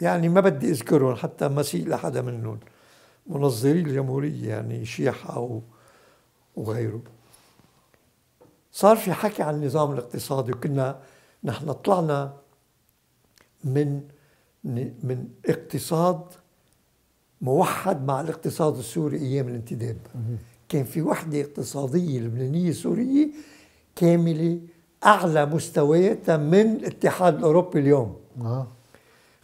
يعني ما بدي أذكرهم حتى ما سيء لحدا منهم. منظري الجمهورية يعني شيحة وغيره صار في حكي عن النظام الاقتصادي وكنا نحن طلعنا من من اقتصاد موحد مع الاقتصاد السوري أيام الانتداب. كان في وحدة اقتصادية لبنانية سورية كاملة أعلى مستوياتها من الاتحاد الأوروبي اليوم. أه.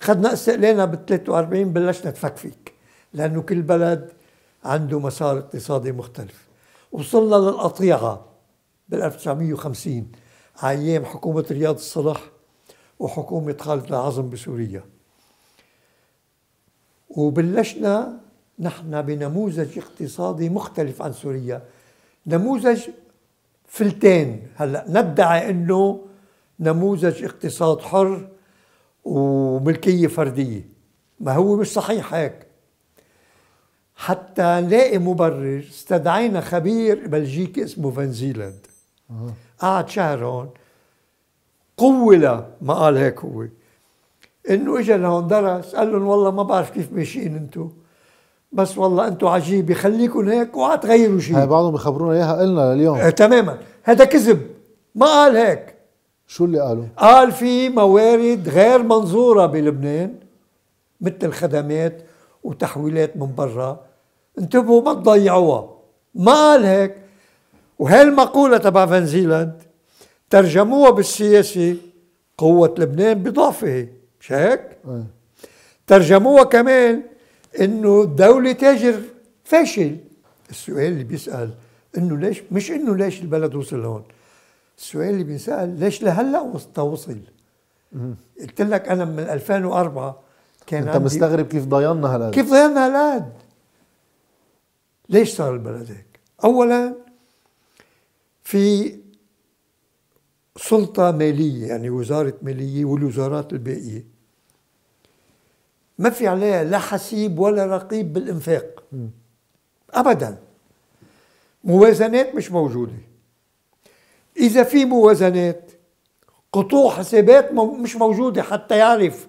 خدنا استقلالنا بال 43 بلشنا نفكفك لأنه كل بلد عنده مسار اقتصادي مختلف. وصلنا للقطيعه بال 1950 على أيام حكومة رياض الصلح وحكومة خالد العظم بسوريا. وبلشنا نحن بنموذج اقتصادي مختلف عن سوريا. نموذج فلتين. هلأ ندعي إنه نموذج اقتصاد حر وملكية فردية. ما هو مش صحيح هيك. حتى نلاقي مبرر استدعينا خبير بلجيكي اسمه فنزيلاند قعد شهر هون. قول ما قال هيك هو. إنه اجى لهون درس قال لهم والله ما بعرف كيف ماشيين أنتم بس والله أنتم عجيبه خليكم هيك وعا تغيروا شيء هاي بعضهم بخبرونا إياها قلنا لليوم. آه تماما. هذا كذب. ما قال هيك. شو اللي قالوا؟ قال في موارد غير منظورة بلبنان مثل الخدمات وتحويلات من برا. انتبهوا ما تضيعوها. ما قال هيك. وهالمقولة تبع فنزيلاند ترجموها بالسياسة قوة لبنان بضعفه. مش هيك؟ أه. ترجموها كمان إنه دولة تاجر فاشل. السؤال اللي بيسأل إنه ليش مش إنه ليش البلد وصل لهون. السؤال اللي بينسأل ليش لهلأ وصل؟ قلت لك أنا من 2004 كان أنت مستغرب كيف ضيعنا هالقد. كيف ضيعنا هالقد؟ ليش صار البلد هيك؟ اولا في سلطة مالية يعني وزارة مالية والوزارات الباقية ما في عليها لا حسيب ولا رقيب بالإنفاق. أبدا. موازنات مش موجودة. إذا في موازنات قطوع حسابات مش موجودة حتى يعرف.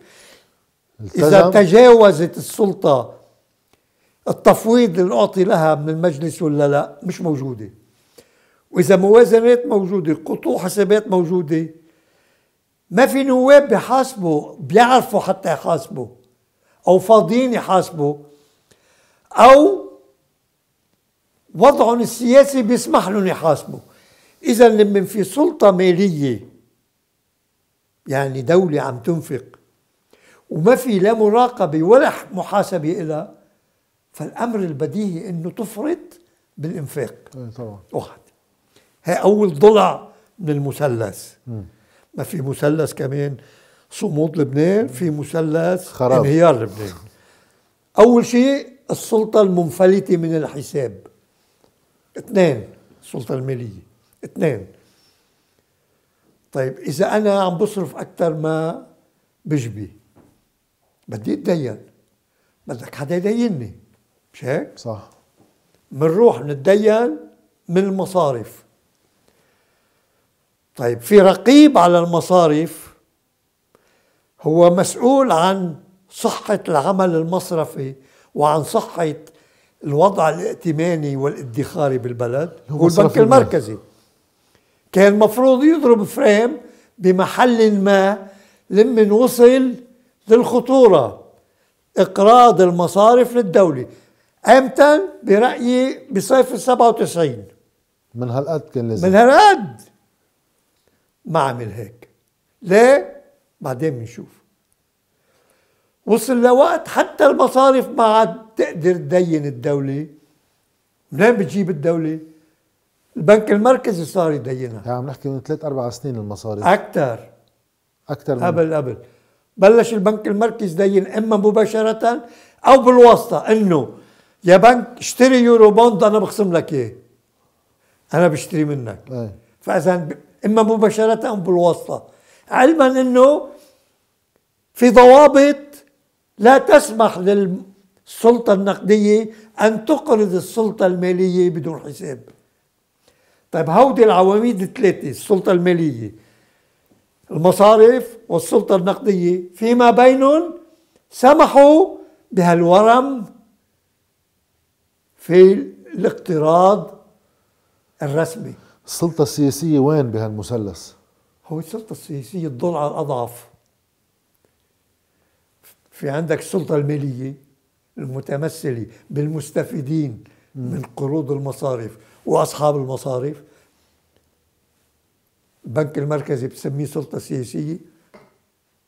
إذا تجاوزت السلطة التفويض اللي أعطي لها من المجلس ولا لا مش موجودة. وإذا موازنات موجودة قطوع حسابات موجودة ما في نواب بيحاسبوا بيعرفوا حتى يحاسبوا. أو فاضيين يحاسبوا أو وضعهم السياسي بيسمح لهم يحاسبوا. إذا لما في سلطة مالية يعني دولة عم تنفق وما في لا مراقبة ولا محاسبة إلها فالأمر البديهي أنه تفرط بالإنفاق. طبعا. واحد. هي أول ضلع من المثلث. ما في مثلث كمان صمود لبنان في مثلث خراب. انهيار لبنان. أول شيء السلطة المنفلتة من الحساب. اثنين السلطة المالية. اثنين. طيب إذا أنا عم بصرف أكثر ما بجبي بدي أتدين. بدك حدا يديني مش هيك؟ صح. بنروح نتدين من المصارف. طيب في رقيب على المصارف هو مسؤول عن صحة العمل المصرفي وعن صحة الوضع الائتماني والادخاري بالبلد هو البنك المركزي. كان المفروض يضرب فريم بمحل ما لمن وصل للخطورة. إقراض المصارف للدولة. إمتى برأيي بصيف ال 97 من هالقد كان لازم. من هالقد. ما عمل هيك. ليه؟ بعدين بنشوف. وصل لوقت حتى المصارف ما عاد تقدر تدين الدولة. منين بتجيب الدولة؟ البنك المركزي صار يدينها. يعني عم نحكي من ثلاث أربع سنين المصاري أكثر. أكثر من قبل قبل. بلش البنك المركزي يدين إما مباشرة أو بالواسطة إنه يا بنك اشتري يورو بوند أنا بخصم لك إياه. أنا بشتري منك. أي. فإذا إما مباشرة أو بالواسطة. علما إنه في ضوابط لا تسمح للسلطة النقدية أن تقرض السلطة المالية بدون حساب. طيب هودي العواميد الثلاثة السلطة المالية المصارف والسلطة النقدية. فيما بينهم سمحوا بهالورم في الاقتراض الرسمي. السلطة السياسية وين بهالمثلث؟ هو السلطة السياسية الضلع الأضعف. في عندك السلطة المالية المتمثلة بالمستفيدين من قروض المصارف وأصحاب المصارف. البنك المركزي بسميه سلطة سياسية.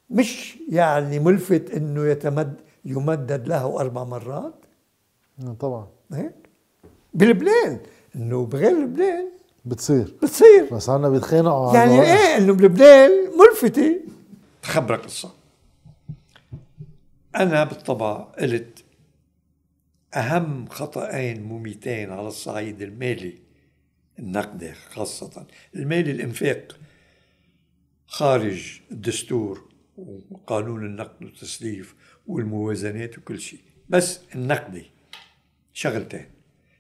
مش يعني ملفت إنه يتمد يمدد له أربع مرات. طبعا. هيك؟ بلبنان. إنه بغير لبنان. بتصير. بتصير. بس عنا بيتخانقوا يعني إيه؟ إنه بلبنان ملفتة. خبرك قصة. أنا بالطبع قلت أهم خطأين مميتين على الصعيد المالي النقدي خاصة. المالي الإنفاق خارج الدستور وقانون النقد والتسليف والموازنات وكل شيء بس النقدي شغلتين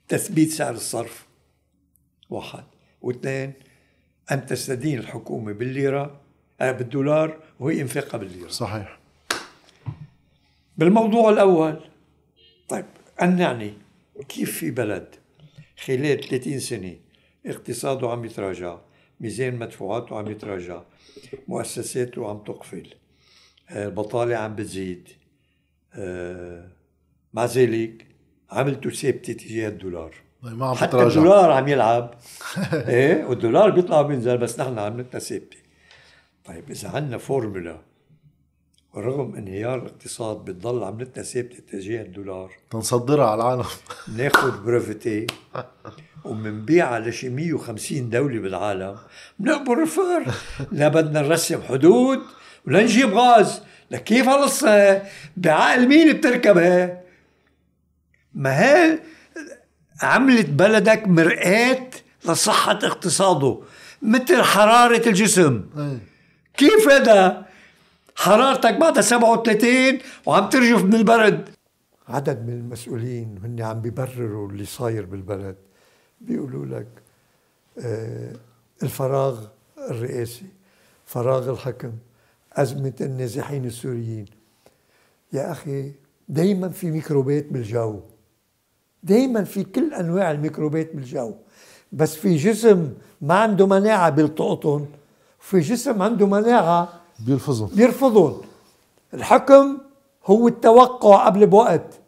تثبيت سعر الصرف واحد واثنين أن تستدين الحكومة بالليرة آه بالدولار وهي إنفاقها بالليرة. صحيح. بالموضوع الأول. طيب أن نعني كيف في بلد خلال 30 سنة اقتصاده عم يتراجع ميزان مدفوعاته عم يتراجع مؤسساته عم تقفل البطالة عم بتزيد آه، مع ذلك عملته ثابتة تجاه الدولار. ما عم حتى الدولار عم يلعب. [laughs] إيه والدولار بيطلع وبينزل بس نحن عملتنا ثابتة طيب إذا عندنا فورمولا رغم انهيار الاقتصاد بتضل عملتنا ثابتة تجاه الدولار. تنصدرها على العالم. [laughs] ناخذ brevet وي ومنبيعها لشي 150 دولة بالعالم. بنقبل رفار. لا بدنا نرسم حدود ولنجيب غاز. لك كيف هالقصة بعقل مين بتركبها؟ ما هي عملت بلدك مرآة لصحة اقتصاده؟ مثل حرارة الجسم. كيف هذا؟ حرارتك بعدها 37 وعم ترجف من البرد. عدد من المسؤولين هن عم بيبرروا اللي صاير بالبلد. بيقولوا لك آه الفراغ الرئاسي فراغ الحكم أزمة النازحين السوريين. يا أخي دايما في ميكروبات بالجو. دايما في كل أنواع الميكروبات بالجو. بس في جسم ما عنده مناعة بيلتقطهم وفي جسم عنده مناعة بيرفضهم. بيرفضهم الحكم هو التوقع قبل بوقت.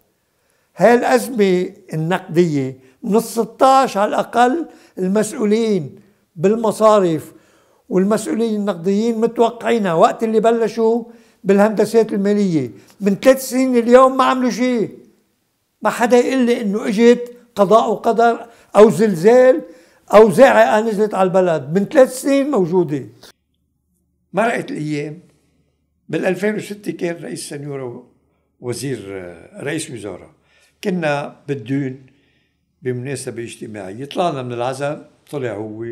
هاي الأزمة النقدية من ال 16 على الأقل المسؤولين بالمصارف والمسؤولين النقديين متوقعينها. وقت اللي بلشوا بالهندسات المالية. من ثلاث سنين اليوم ما عملوا شيء. ما حدا يقول لي إنه إجت قضاء وقدر أو زلزال أو زاعقه نزلت على البلد. من ثلاث سنين موجودة. مرقت الأيام. بال 2006 كان رئيس سنيورة وزير رئيس وزراء كنا بالدون بمناسبة اجتماعية. طلعنا من العزاء طلع هو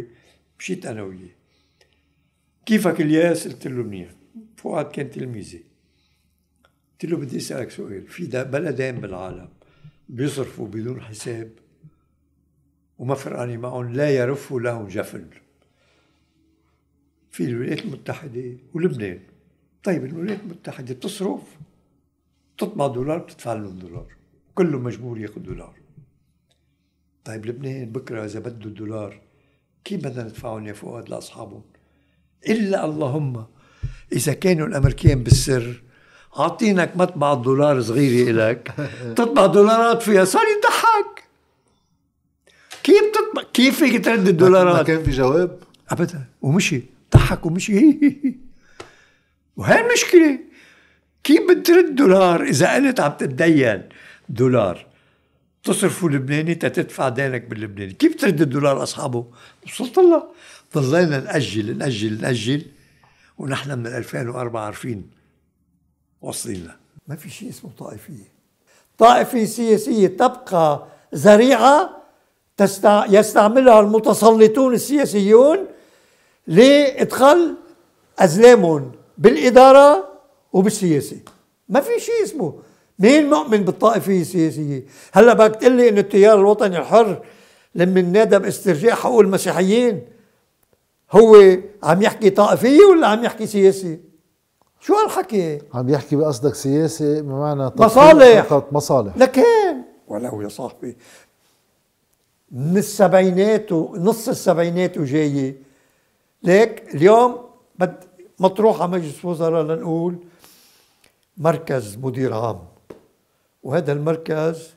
مشيت أنا وياه. كيفك الياس قلت له منيح. فؤاد كان تلميذي. قلت له بدي أسألك سؤال. في بلدين بالعالم بيصرفوا بدون حساب وما فرقاني معهم لا يرف لهم جفل في الولايات المتحدة ولبنان. طيب الولايات المتحدة بتصرف تطبع دولار بتدفع لهم دولار. كله مجبور ياخذ دولار. طيب لبنان بكرة إذا بده الدولار كيف بدنا ندفعهم يا فؤاد لأصحابهم؟ إلا اللهم إذا كانوا الامريكان بالسر عاطينك مطبعة دولار صغيرة إلك [laughs] تطبع دولارات فيها. صار يضحك. كيف تطبع؟ كيف فيك ترد الدولارات ما كان في جواب؟ ابدا. ومشي. ضحك ومشي [laughs] وهي المشكلة. كيف بترد دولار إذا قلت عم تتدين دولار؟ تصرفوا لبناني تدفع دينك باللبناني. كيف ترد الدولار أصحابه؟ وصلت الله. ضلينا نأجل نأجل نأجل ونحن من 2004 عارفين واصلين ما في شيء اسمه طائفية. طائفة سياسية تبقى ذريعة تستع... يستعملها المتسلطون السياسيون لإدخال أزلامهم بالإدارة وبالسياسة. ما في شيء اسمه. مين مؤمن بالطائفية السياسية؟ هلأ بدك تقول لي إنه التيار الوطني الحر لما نادى باسترجاع حقوق المسيحيين هو عم يحكي طائفية ولا عم يحكي سياسي؟ شو هالحكي؟ عم يحكي بقصدك سياسي بمعنى مصالح. فقط مصالح. لكن ولو يا صاحبي. من السبعينات ونص السبعينات وجاية ليك اليوم بد مطروح على مجلس وزراء لنقول مركز مدير عام. وهذا المركز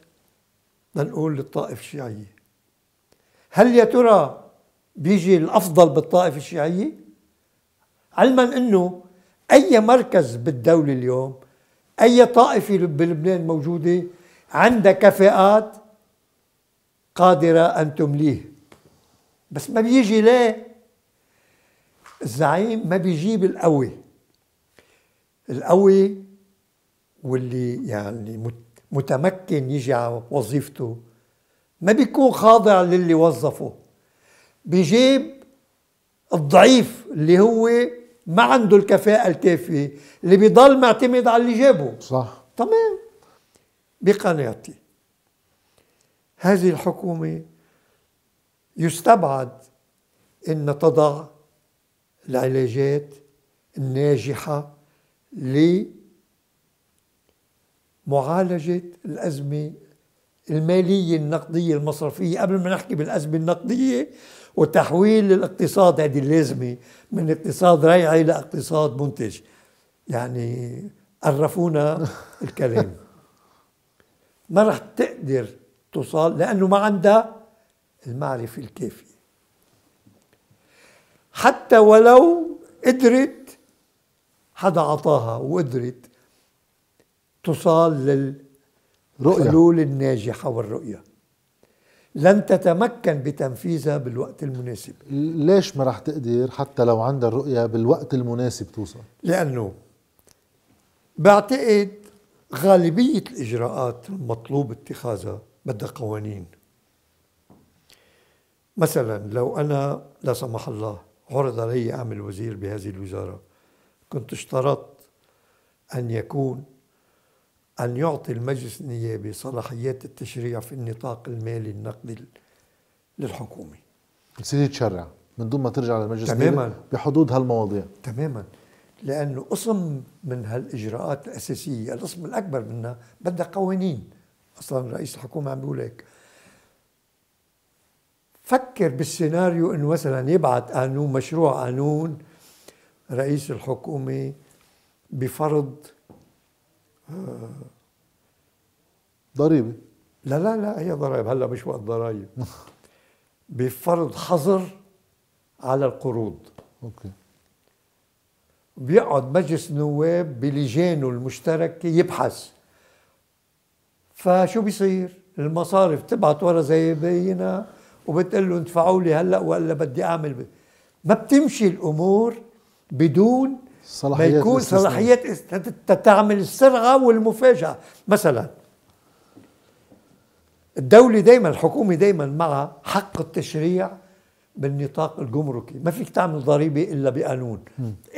لنقول للطائفة الشيعية هل يا ترى بيجي الأفضل بالطائفة الشيعية علما أنه أي مركز بالدولة اليوم أي طائفة بلبنان موجودة عندها كفاءات قادرة أن تمليه. بس ما بيجي ليه؟ الزعيم ما بيجيب القوي. القوي واللي يعني متمكن يجي على وظيفته ما بيكون خاضع للي وظفه. بيجيب الضعيف اللي هو ما عنده الكفاءة الكافية اللي بيضل معتمد على اللي جابه. صح. تمام. بقناعتي. هذه الحكومة يستبعد أن تضع العلاجات الناجحة لمعالجة الأزمة المالية النقدية المصرفية. قبل ما نحكي بالأزمة النقدية وتحويل الاقتصاد هذه اللازمة من اقتصاد ريعي لاقتصاد منتج. يعني عرفونا [laughs] الكلام. ما رح تقدر توصل لأنه ما عندها المعرفة الكافية. حتى ولو قدرت حدا عطاها وقدرت توصل للحلول الناجحة والرؤية. لن تتمكن بتنفيذها بالوقت المناسب. ليش ما راح تقدر حتى لو عندها الرؤية بالوقت المناسب توصل؟ لأنه بعتقد غالبية الإجراءات المطلوب اتخاذها بدها قوانين. مثلا لو أنا لا سمح الله عرض علي أعمل وزير بهذه الوزارة. كنت اشترطت أن يكون أن يعطي المجلس النيابي صلاحيات التشريع في النطاق المالي النقدي للحكومة. يصير يتشرع من دون ما ترجع للمجلس تماما. بحدود هالمواضيع. تماما. لأنه قسم من هالإجراءات الأساسية القسم الأكبر منها بدها قوانين. أصلا رئيس الحكومة عم بيقول هيك. فكر بالسيناريو إنه مثلا يبعث قانون مشروع قانون رئيس الحكومة بفرض آه، ضريبة. لا لا لا هي ضرائب. هلأ مش وقت ضرائب. [laughs] بفرض حظر على القروض. أوكي. بيقعد مجلس النواب بلجانه المشتركة يبحث. فشو بيصير؟ المصارف تبعت ورا زي بينا. وبتقول له ادفعوا لي هلا ولا بدي اعمل ب... ما بتمشي الأمور بدون صلاحيات ما يكون صلاحيات تعمل السرعه والمفاجأة. مثلا الدولة دائما الحكومة دائما معها حق التشريع بالنطاق الجمركي. ما فيك تعمل ضريبة إلا بقانون.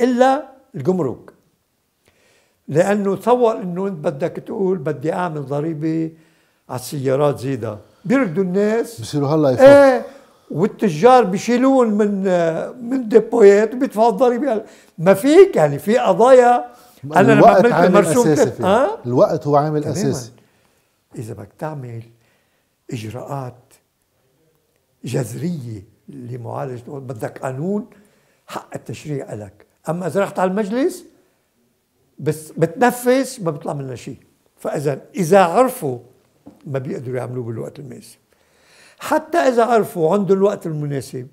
إلا الجمرك. لأنه تصور أنه أنت بدك تقول بدي أعمل ضريبة على السيارات زيدة بيردوا الناس. بصيروا هلا يفوت. إيه والتجار بيشيلون من من ديبويات وبيدفعوا الضريبه ما فيك يعني في قضايا. أنا لما عملت مرسوم أساسي أه؟ الوقت هو عامل أساسي. إذا بدك تعمل إجراءات جذرية لمعالجة بدك قانون حق التشريع لك. أما إذا رحت على المجلس بس بتنفذ ما بيطلع منها شيء. فإذا إذا عرفوا ما بيقدروا يعملوه بالوقت المناسب. حتى إذا عرفوا عنده الوقت المناسب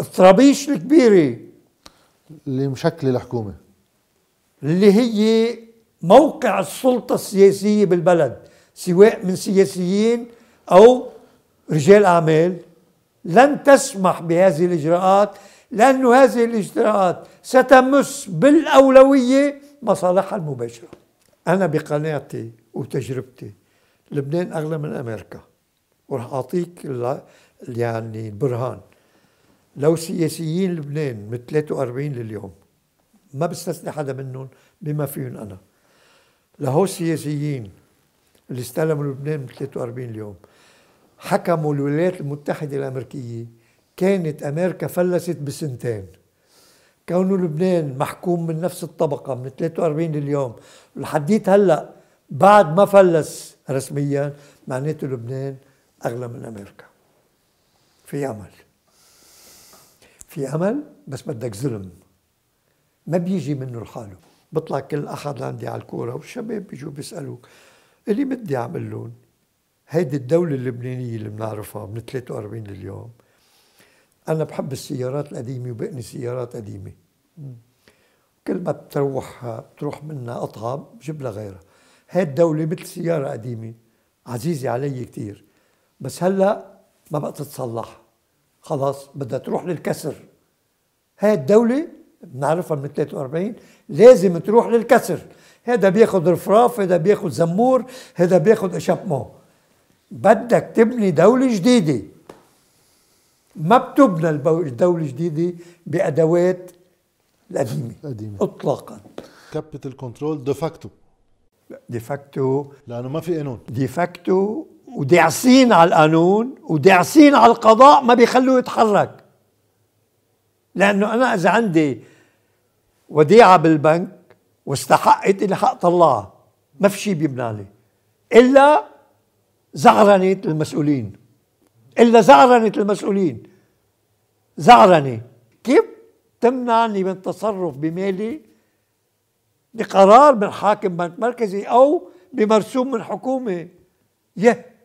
الطرابيش الكبيرة اللي مشكلة الحكومة. اللي هي موقع السلطة السياسية بالبلد سواء من سياسيين أو رجال أعمال. لن تسمح بهذه الإجراءات لأن هذه الإجراءات ستمس بالأولوية مصالحها المباشرة. أنا بقناعتي وتجربتي لبنان أغلى من أمريكا. وراح أعطيك يعني البرهان لو سياسيين لبنان من 43 لليوم ما بستثني حدا منهم بما فيهم أنا. لهو السياسيين اللي استلموا لبنان من 43 اليوم حكموا الولايات المتحدة الأمريكية كانت أمريكا فلست بسنتين. كونه لبنان محكوم من نفس الطبقة من 43 لليوم لحديت هلا بعد ما فلس رسميا معناته لبنان أغلى من أمريكا. في أمل. في أمل بس بدك ظلم ما بيجي منه لحاله. بطلع كل أحد لعندي على الكورة والشباب بيجوا بيسألوك اللي بدي أعمل لهم؟ هيدي الدولة اللبنانية اللي بنعرفها من 43 لليوم. أنا بحب السيارات القديمة وبقني سيارات قديمة. كل ما بتروح بتروح منها قطعة بجيب لها غيرها. هاي الدولة مثل سيارة قديمة عزيزة علي كتير. بس هلأ ما بقى تتصلح. خلاص بدها تروح للكسر. هاي الدولة بنعرفها من 43 لازم تروح للكسر. هذا بياخذ رفراف هذا بياخذ زمور هذا بياخذ échappement بدك تبني دولة جديدة. ما بتبنى الدولة الجديدة بأدوات القديمة القديمة اطلاقا. capital control de facto de facto لأنه ما في قانون. de facto وداعسين على القانون وداعسين على القضاء ما بيخلوه يتحرك. لأنه أنا إذا عندي وديعة بالبنك واستحقت اللي حق طلعها ما في شيء بيمنع لي. إلا زعرنه المسؤولين إلا زعرنه المسؤولين زعرنه كيف؟ تمنعني من التصرف بمالي بقرار من حاكم بنك مركزي أو بمرسوم من حكومة. يه!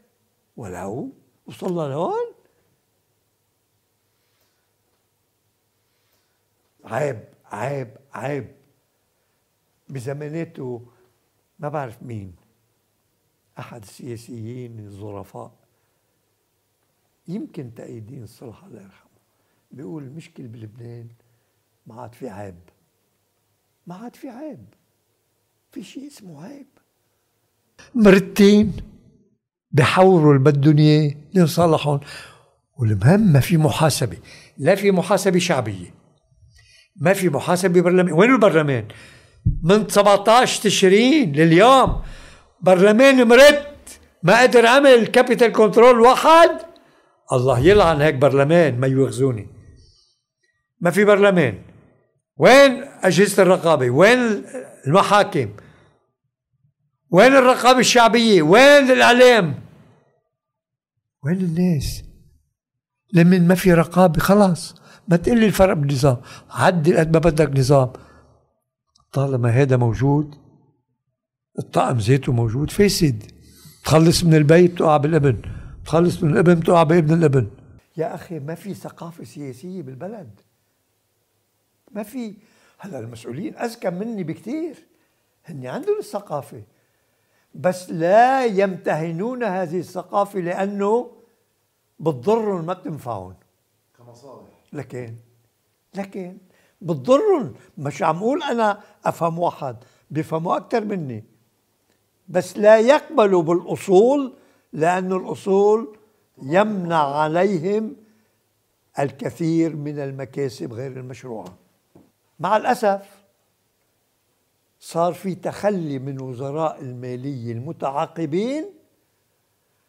ولو وصلنا لهون؟ عيب عيب عيب. بزماناته ما بعرف مين. أحد السياسيين الظرفاء. يمكن تقي الدين الصلح الله يرحمه. بيقول المشكلة بلبنان. ما عاد في عيب. ما عاد في عيب. في شيء اسمه عيب. مرتين بحوروا اللي بدهم اياه لنصلحهم والمهم ما في محاسبة. لا في محاسبة شعبية. ما في محاسبة برلمان. وين البرلمان؟ من 17 تشرين لليوم. برلمان مرت ما قدر عمل capital control واحد. الله يلعن هيك برلمان ما يوغزوني ما في برلمان. وين أجهزة الرقابة؟ وين المحاكم؟ وين الرقابة الشعبية؟ وين الإعلام؟ وين الناس؟ لمن ما في رقابة خلاص. ما تقول لي الفرق بالنظام. عدل قد ما بدك نظام. طالما هذا موجود الطقم ذاته موجود فاسد. تخلص من البيت تقع بالابن. تخلص من الابن تقع بابن الابن. يا أخي ما في ثقافة سياسية بالبلد. ما في. هلا المسؤولين أذكى مني بكثير هن عندهم الثقافة. بس لا يمتهنون هذه الثقافة لأنه بتضرهم ما بتنفعهم. كمصالح. لكن لكن بتضرهم. مش عم أقول أنا أفهم واحد بيفهموا أكثر مني. بس لا يقبلوا بالأصول لأن الأصول يمنع عليهم الكثير من المكاسب غير المشروعة. مع الأسف صار في تخلي من وزراء المالية المتعاقبين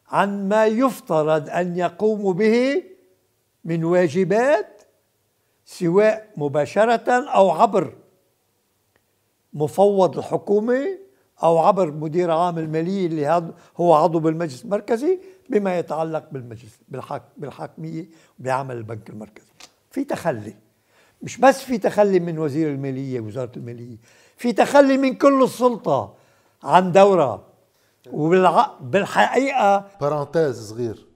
عن ما يفترض أن يقوموا به من واجبات سواء مباشرة أو عبر مفوض الحكومة أو عبر مدير عام المالية اللي هو عضو بالمجلس المركزي بما يتعلق بالمجلس بالحاك بالحاكمية بعمل البنك المركزي. في تخلي. مش بس في تخلي من وزير المالية وزارة المالية في تخلي من كل السلطة عن دورها وبالحقيقة بارانتيز صغير.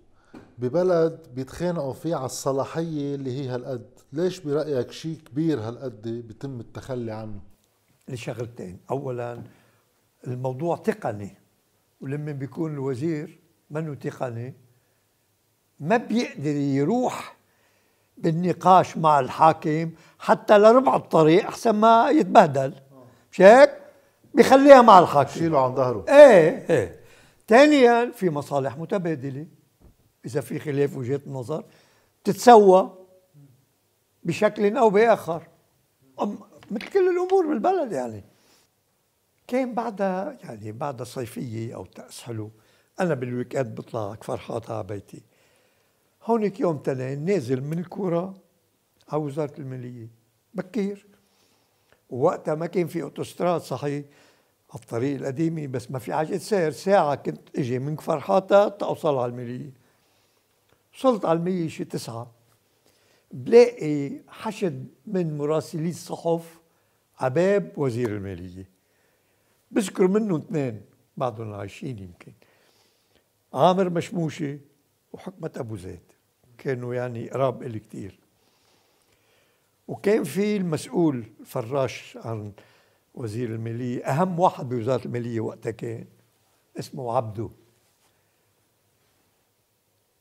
ببلد بيتخانقوا فيه على الصلاحية اللي هي هالقد. ليش برأيك شيء كبير هالقد بيتم التخلي عنه؟ لشغلتين. أولا الموضوع تقني. ولما بيكون الوزير منه تقني ما بيقدر يروح بالنقاش مع الحاكم حتى لربع الطريق أحسن ما يتبهدل. مش هيك؟ بخليها مع الحاكم. شيله عن ظهره. إيه إيه. ثانيا في مصالح متبادلة. إذا في خلاف وجهة نظر تتسوى بشكل أو بآخر. مثل كل الأمور بالبلد يعني. كان بعدها يعني بعدها صيفية أو تأس حلو أنا بال weekend بطلع فرد حاطة على بيتي. هونيك يوم تنين نازل من الكورة على وزارة المالية. بكير. ووقتها ما كان في أوتوستراد صحيح على الطريق القديمة بس ما في عجلة سير ساعة كنت إجي من كفر حاطة توصل على المالية. وصلت على المية شي تسعة. بلاقي حشد من مراسلي الصحف عباب وزير المالية. بذكر منهم اثنين بعضهم عايشين يمكن. عامر مشموشة وحكمة أبو زيد. كانوا يعني قراب إلي كتير. وكان في المسؤول فراش عن وزير المالية أهم واحد بوزارة المالية وقتها كان اسمه عبدو.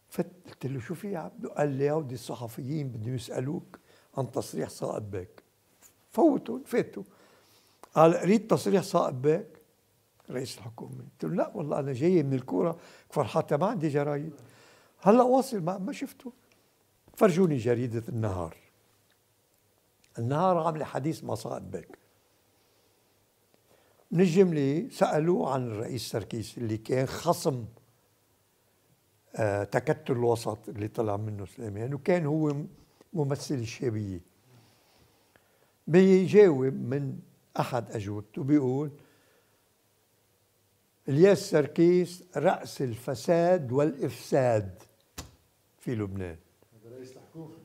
فت قلت له شو في عبدو؟ قال لي هودي الصحفيين بدهم يسألوك عن تصريح صائب بك فوتوا فاتوا. قال قريت تصريح صائب بيك؟ رئيس الحكومة. قلت له لا والله أنا جاي من الكورة فرحتها ما عندي جرايد. هلا واصل ما, ما شفته. فرجوني جريدة النهار. النهار عاملة حديث مع صائب بيك من الجملة سألوه عن الرئيس سركيس اللي كان خصم آه تكتل الوسط اللي طلع منه سليمان وكان هو ممثل الشابيه بيجاوب من أحد أجوبته بيقول الياس سركيس رأس الفساد والإفساد. في لبنان. رئيس الحكومة.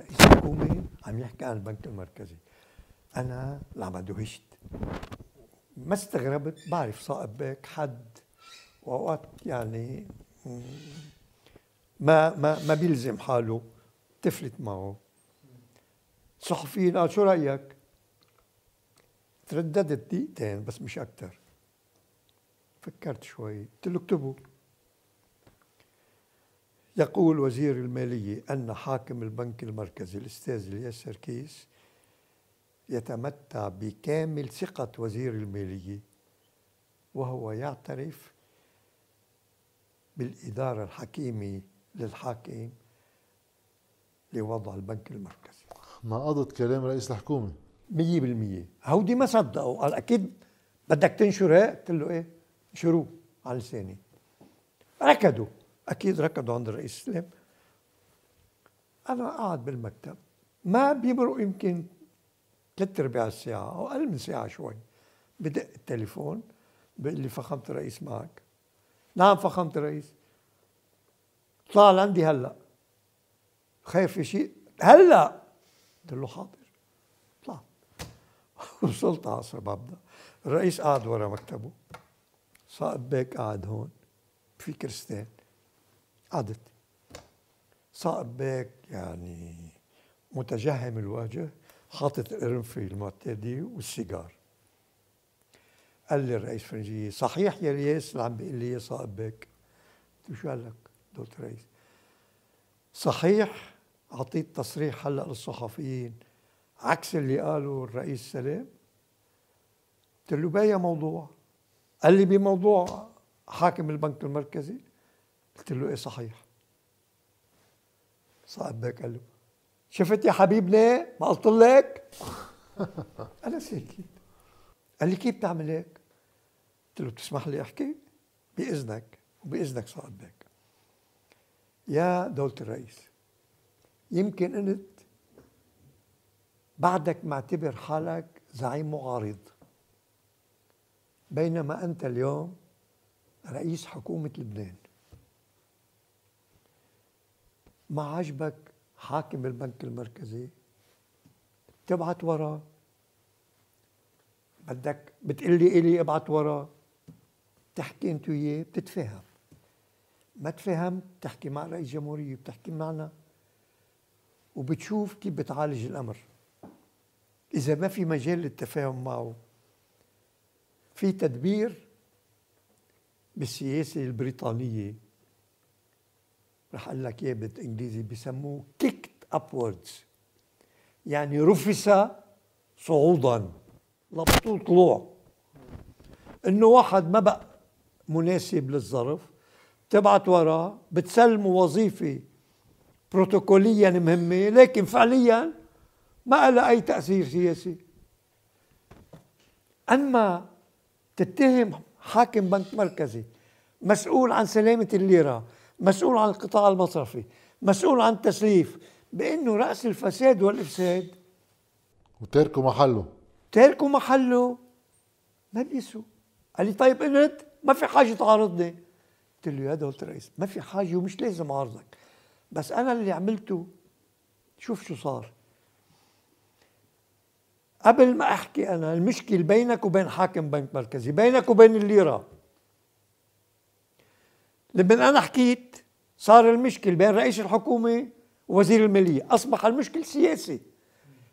رئيس الحكومة عم يحكي عن البنك المركزي. أنا لما دهشت ما استغربت بعرف صائب بيك حد. وأوقات يعني ما ما ما بيلزم حاله. تفلت معه. صحفيين قال شو رأيك؟ ترددت دقيقتين بس مش أكتر. فكرت شوي. قلت له اكتبوا. يقول وزير المالية أن حاكم البنك المركزي الأستاذ الياس سركيس يتمتع بكامل ثقة وزير المالية وهو يعترف بالإدارة الحكيمة للحاكم لوضع البنك المركزي. ناقضت كلام رئيس الحكومة؟ مية بالمية. هودي ما صدقوا. قال أكيد بدك تنشر هيك؟ قلت له إيه؟ انشروه على لساني. ركضوا. أكيد ركضوا عند الرئيس سليم. أنا قاعد بالمكتب. ما بيمرق يمكن ثلاث ارباع الساعة أو أقل من ساعة شوي. بدق التليفون بيقول لي فخامة الرئيس معك. نعم فخامة الرئيس. طلع لعندي هلأ. خير في شيء؟ هلأ. قلت له حاضر. طلع. [laughs] وصلت عصر ببدا الرئيس قاعد ورا مكتبه. صائب بيك قاعد هون. في كرستين قعدت. صائب بيك يعني متجهم الوجه حاطط القرنفل المعتادي والسيجار. قال لي الرئيس فرنجية صحيح يا رياس اللي عم بيقول لي يا صائب بيك. قلت له شو قال لك دكتور رئيس؟ صحيح أعطيت تصريح هلأ للصحفيين عكس اللي قاله الرئيس سلام. قلت له بأي موضوع؟ قال لي بموضوع حاكم البنك المركزي. قلت له إيه صحيح؟ صاحب بيك قال له شفت يا حبيبنا ما قلت لك. [laughs] أنا ساكت قال لي كيف بتعمل هيك؟ قلت له بتسمح لي أحكي؟ بإذنك وباذنك صاحب بيك. يا دولة الرئيس يمكن أنت بعدك معتبر حالك زعيم معارض بينما أنت اليوم رئيس حكومة لبنان. ما عجبك حاكم البنك المركزي؟ تبعت وراه بدك بتقول لي إلي ابعت وراه تحكي أنت وياه بتتفاهم. ما تفهم بتحكي مع رئيس جمهورية بتحكي معنا. وبتشوف كيف بتعالج الأمر. إذا ما في مجال للتفاهم معه. في تدبير بالسياسة البريطانية. رح أقول لك إياه بالإنجليزي بسموه kicked upwards يعني رفس صعودا. لبطول طلوع. إنه واحد ما بقى مناسب للظرف تبعت وراه بتسلمه وظيفة بروتوكوليا مهمة لكن فعليا ما لها أي تأثير سياسي. أما تتهم حاكم بنك مركزي مسؤول عن سلامة الليرة مسؤول عن القطاع المصرفي مسؤول عن التسليف بأنه رأس الفساد والإفساد. وتركوا محله. تركوا محله. ما بيسوا قال لي طيب انت ما في حاجة تعارضني. قلت له يا دولة الرئيس ما في حاجة ومش لازم أعارضك. بس أنا اللي عملته. شوف شو صار. قبل ما أحكي أنا المشكل بينك وبين حاكم بنك مركزي بينك وبين الليرة. لما أنا حكيت صار المشكل بين رئيس الحكومة ووزير المالية أصبح المشكل سياسي.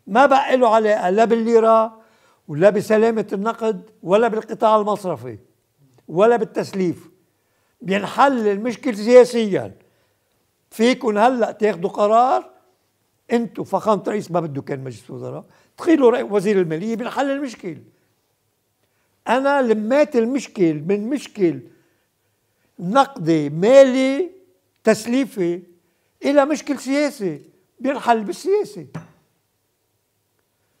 ما بقى له علاقة لا بالليرة ولا بسلامة النقد ولا بالقطاع المصرفي ولا بالتسليف. بينحل المشكل سياسيا. فيكم هلأ تاخذوا قرار أنتم فخامة رئيس ما بده كان مجلس وزراء تخيلوا وزير المالية بينحل المشكل. أنا لميت المشكل من مشكل نقدي مالي تسليفي إلى مشكل سياسي بينحل بالسياسة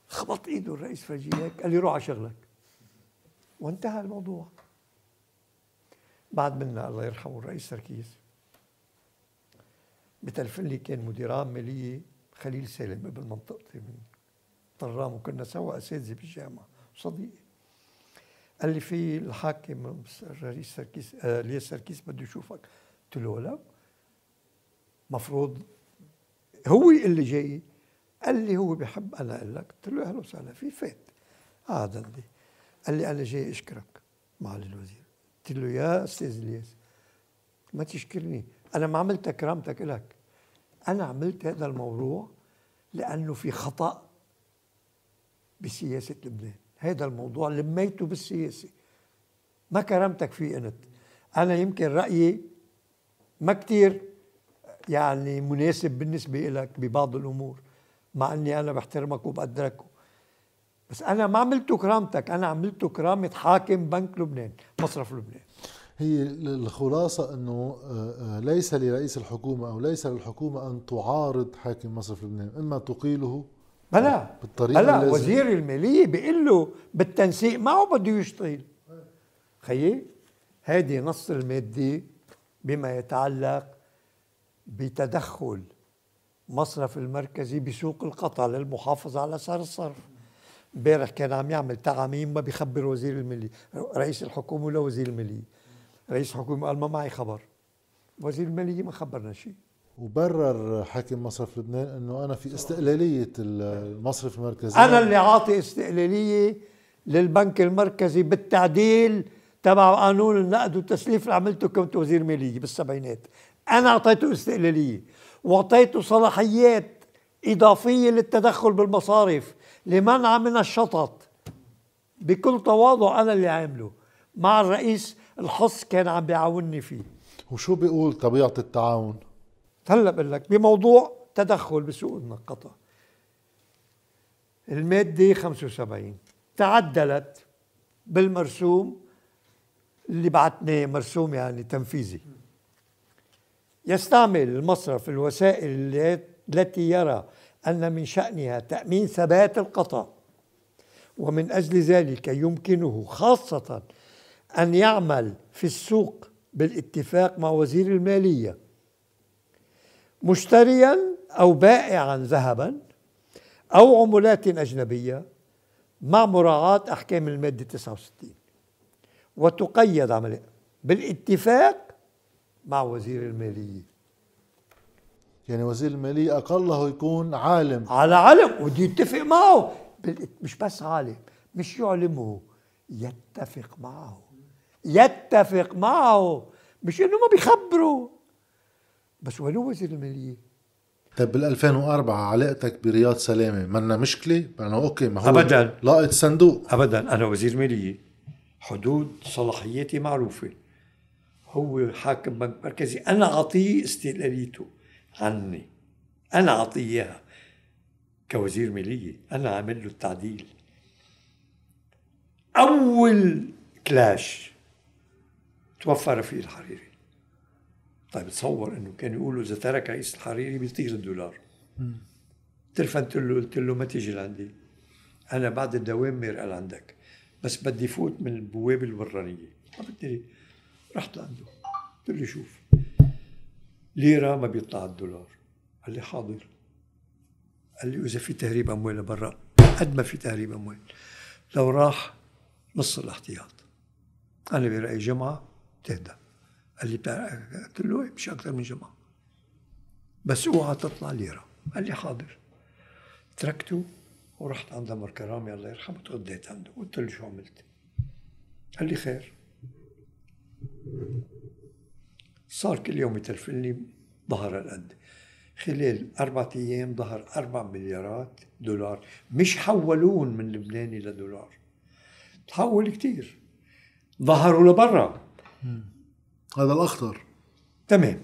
خبط إيده الرئيس فرجيك قال لي روح على شغلك. وانتهى الموضوع. بعد منا الله يرحمه الرئيس سركيس بتلفن لي كان مديران مالية خليل سالم ابن منطقتي من طرام وكنا سوا أساتذة بالجامعة صديقي قال لي في الحاكم رئيس سركيس آه سركيس بده يشوفك. قلت له ولو مفروض هو اللي جاي. قال لي هو بحب أنا أقول لك. قلت له أهلا وسهلا في فات. قعد عندي قال لي أنا جاي أشكرك معالي الوزير. قلت له يا أستاذ إلياس ما تشكرني. أنا ما عملت كرامتك لك أنا عملت هذا الموضوع لأنه في خطأ بسياسة لبنان. هذا الموضوع لميته بالسياسة. ما كرمتك فيه إنت. أنا يمكن رأيي ما كتير يعني مناسب بالنسبة لك ببعض الأمور مع إني أنا بحترمك وبقدرك بس أنا ما عملته كرامتك أنا عملته كرامة حاكم بنك لبنان مصرف لبنان. هي الخلاصة أنه آه، آه، ليس لرئيس الحكومة أو ليس للحكومة أن تعارض حاكم مصرف لبنان إما تقيله بلا بالطريقة بلا وزير المالية بيقول له بالتنسيق معه بده يشتغل. خيي هذه نص المادة بما يتعلق بتدخل مصرف المركزي بسوق القطع للمحافظة على سعر الصرف. امبارح كان عم يعمل تعميم ما بيخبر وزير المالية رئيس الحكومة ولا وزير المالية. رئيس الحكومة قال ما معي خبر. وزير المالية ما خبرنا شيء. وبرر حاكم مصرف لبنان إنه أنا في استقلالية المصرف المركزي أنا اللي عاطي استقلالية للبنك المركزي بالتعديل تبع قانون النقد والتسليف اللي عملته كنت وزير مالية بالسبعينات. أنا أعطيته استقلالية وأعطيته صلاحيات إضافية للتدخل بالمصارف لمنع من الشطط. بكل تواضع أنا اللي عامله مع الرئيس الحص كان عم بيعاونني فيه. وشو بيقول طبيعة التعاون؟ هلا بقول لك بموضوع تدخل بسوق النقطة المادة 75 تعدلت بالمرسوم اللي بعتناه مرسوم يعني تنفيذي. يستعمل المصرف الوسائل التي يرى أن من شأنها تأمين ثبات القطع. ومن أجل ذلك يمكنه خاصة أن يعمل في السوق بالاتفاق مع وزير المالية. مشتريا أو بائعا ذهبا أو عملات أجنبية مع مراعاة أحكام المادة 69 وتقيد عملية بالاتفاق مع وزير المالية. يعني وزير المالية أقله يكون عالم. على علم ودي يتفق معه. مش بس عالم مش يعلمه يتفق معه. يتفق معه مش إنه ما بيخبره. بس وين وزير المالية؟ طيب بال 2004 علاقتك برياض سلامة منا مشكلة؟ أنا أوكي ما هو ابدا. لاقط صندوق. ابدا أنا وزير مالية. حدود صلاحياتي معروفة. هو حاكم بنك مركزي. أنا أعطيه استقلاليته عني. أنا أعطيه إياها. كوزير مالية أنا عامل له التعديل. أول clash توفى فيه الحريري. طيب تصور إنه كانوا يقولوا إذا ترك رئيس الحريري بيطير الدولار. تلفنت له قلت له ما تيجي لعندي. أنا بعد الدوام قال عندك بس بدي فوت من البوابة الورانيه ما بدي رحت لعنده. قلت له شوف ليره ما بيطلع الدولار؟ قال لي حاضر. قال لي إذا في تهريب أموال لبرا. قد ما في تهريب أموال. لو راح نص الاحتياط. أنا برايي جمعة تهدى قال لي قلت له مش أكثر من جمعة. بس اوعى تطلع ليره قال لي حاضر. تركته ورحت عند عمر كرامي الله يرحمه تغديت عنده. قلت له شو عملت؟ قال لي خير. صار كل يوم يتلفن لي ظهر القد. خلال أربعة أيام ظهر أربع مليارات دولار. مش حولون من لبناني لدولار. تحول كتير. ظهروا لبرا. هذا الأخطر تمام.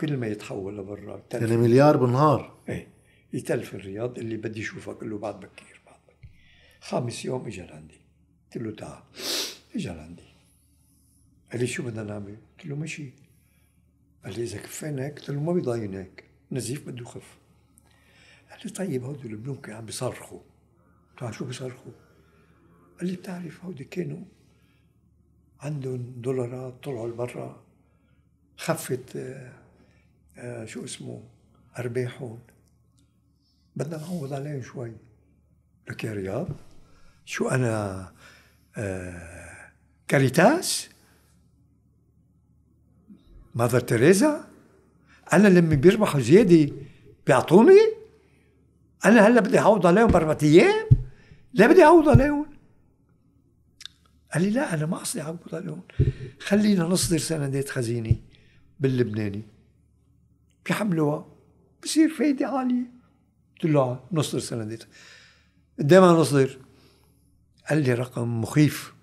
كل ما يتحول لبرا يعني مليار بالنهار. إيه. يتلف الرياض اللي بدي اشوفك قال له بعد بكير بعد بكير. خامس يوم اجى لعندي. قلت له تعال. اجى لعندي. قال لي شو بدنا نعمل؟ قلت له مشي قال لي إذا كفينا هيك؟ قلت له ما بيضاين هيك. نزيف بده يخف. قال لي طيب هودي البنوك عم بيصرخوا. قلت شو بيصرخوا؟ قال لي بتعرف هودي كانوا عندهم دولارات طلعوا لبرا. خفت آه، آه، شو اسمه أرباحهم. بدنا نعوض عليهم شوي. لك يا رياض شو أنا آه كاريتاس؟ ماذر تريزا أنا لما بيربحوا زيادة بيعطوني؟ أنا هلأ بدي أعوض عليهم باربع أيام؟ لا بدي أعوض عليهم؟ قال لي لا أنا ما قصدي اعوض عليهم خلينا نصدر سندات خزينة باللبناني. بيحملوها. بصير فايدة عالية. قلت له نصدر سندات. قد ما نصدر؟ قال لي رقم مخيف.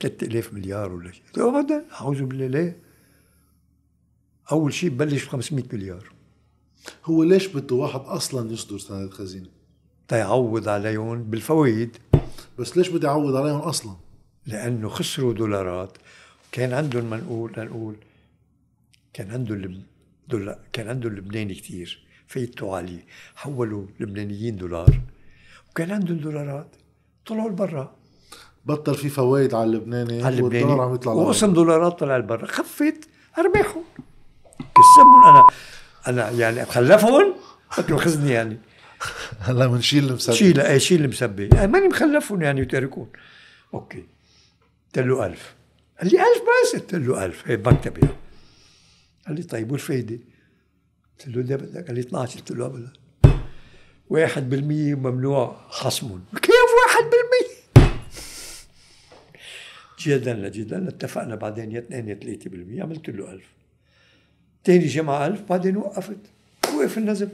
3000 مليار ولا شيء. ابدا. أعوذ بالله. ليه؟ أول شيء ببلش ب 500 مليار. هو ليش بده واحد أصلا يصدر سند خزينة؟ تيعوض عليهم بالفوائد. بس ليش بده يعوض عليهم أصلا؟ لأنه خسروا دولارات. كان عندهم ما نقول نقول كان عندهم دولار كان عندهم لبناني كثير فايدته عالية حولوا لبنانيين دولار. وكان عندهم دولارات. طلعوا لبرا. بطل في فوائد على اللبناني. على اللبناني. والدولار عم يطلع وقسم دولارات طلع لبرا. خفت ارباحهم كسبهم أنا. أنا يعني خلفهم. قلت له خزني يعني. [laughs] هلا بنشيل المسبه شيل إيه شيل المسبه يعني ماني مخلفهم يعني وتاركون أوكي. قلت له 1000 قال لي 1000 بس. قلت له 1000 هي مكتبي قال لي طيب والفايدة؟ قلت له ده بدك. قال لي 12 قلت له ابدا. 1% ممنوع خصم كيف 1%؟ جدلا جدلا اتفقنا بعدين يا 2 يا 3% عملت له 1000 تاني جمعة 1000 بعدين وقفت. وقف النزل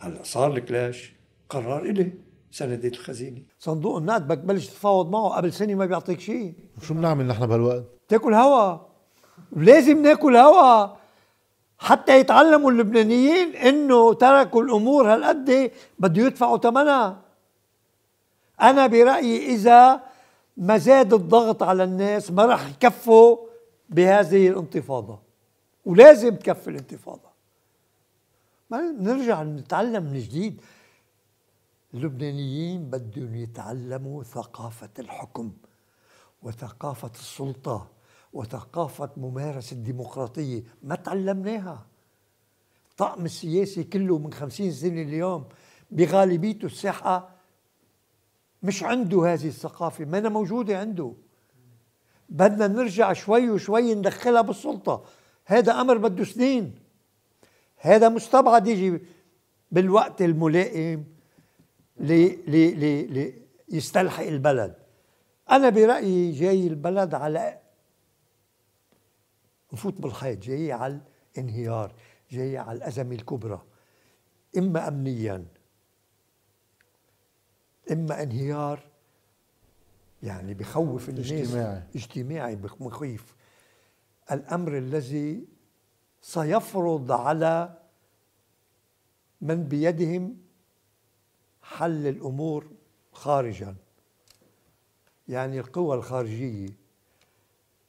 هلا صار الكلاش قرار إلي سندات الخزينة. صندوق النقد بدك تبلش تتفاوض معه قبل سنة ما بيعطيك شيء. شو بنعمل نحن بهالوقت؟ تاكل هوا. لازم ناكل هوا. حتى يتعلموا اللبنانيين إنه تركوا الأمور هالقد بده يدفعوا ثمنها. أنا برأيي إذا ما زاد الضغط على الناس ما راح يكفوا بهذه الانتفاضة. ولازم تكفي الانتفاضة. ما نرجع نتعلم من جديد. اللبنانيين بدهم يتعلموا ثقافة الحكم وثقافة السلطة وثقافة ممارسة الديمقراطية. ما تعلمناها. الطقم السياسي كله من خمسين سنة اليوم بغالبيته الساحة مش عنده هذه الثقافة. ما موجودة عنده. بدنا نرجع شوي وشوي ندخلها بالسلطة. هذا أمر بده سنين. هذا مستبعد يجي بالوقت الملائم ليستلحق البلد. أنا برأيي جاي البلد على نفوت بالخيط جاي على الانهيار جاي على الأزمة الكبرى. إما أمنيا إما انهيار يعني بخوف الناس اجتماعي. اجتماعي مخيف الأمر الذي سيفرض على من بيدهم حل الأمور خارجا. يعني القوى الخارجية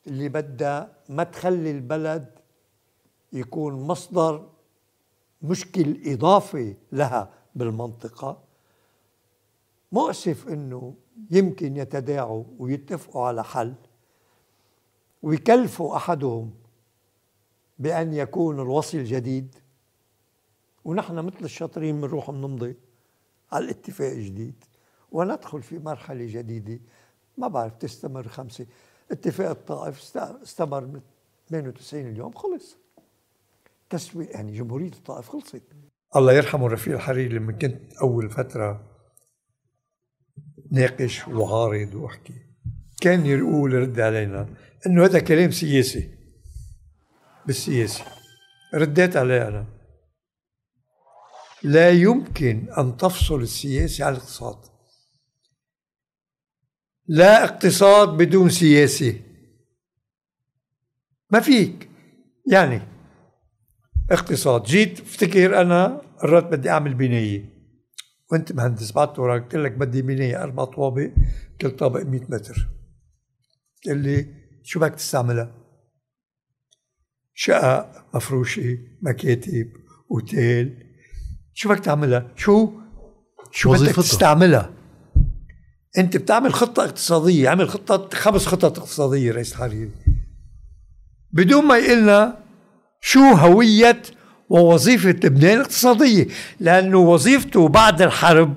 اللي بدها ما تخلي البلد يكون مصدر مشكل إضافي لها بالمنطقة. مؤسف إنه يمكن يتداعوا ويتفقوا على حل ويكلفوا أحدهم بأن يكون الوصي الجديد. ونحن مثل الشاطرين بنروح بنمضي على الاتفاق الجديد وندخل في مرحلة جديدة. ما بعرف تستمر خمسة. اتفاق الطائف استمر من 98 اليوم خلص. تسويق يعني جمهورية الطائف خلصت. الله يرحمه رفيق الحريري لما كنت أول فترة ناقش وعارض وأحكي. كان يقول يرد علينا إنه هذا كلام سياسي. بالسياسي رديت عليه أنا. لا يمكن أن تفصل السياسة عن الاقتصاد. لا اقتصاد بدون سياسة. ما فيك. يعني اقتصاد. جيت افتكر أنا قررت بدي أعمل بناية. وانت مهندس بعت وراك. قلت لك بدي بناية أربع طوابق كل طابق 100 متر. قال لي شو بدك تستعملها؟ شقق مفروشة مكاتب أوتيل شو بدك تعملها؟ شو؟ شو بدك تستعملها؟ أنت بتعمل خطة اقتصادية عمل خطة خمس خطط اقتصادية رئيس الحريري بدون ما يقلنا شو هوية ووظيفة لبنان الاقتصادية لأنه وظيفته بعد الحرب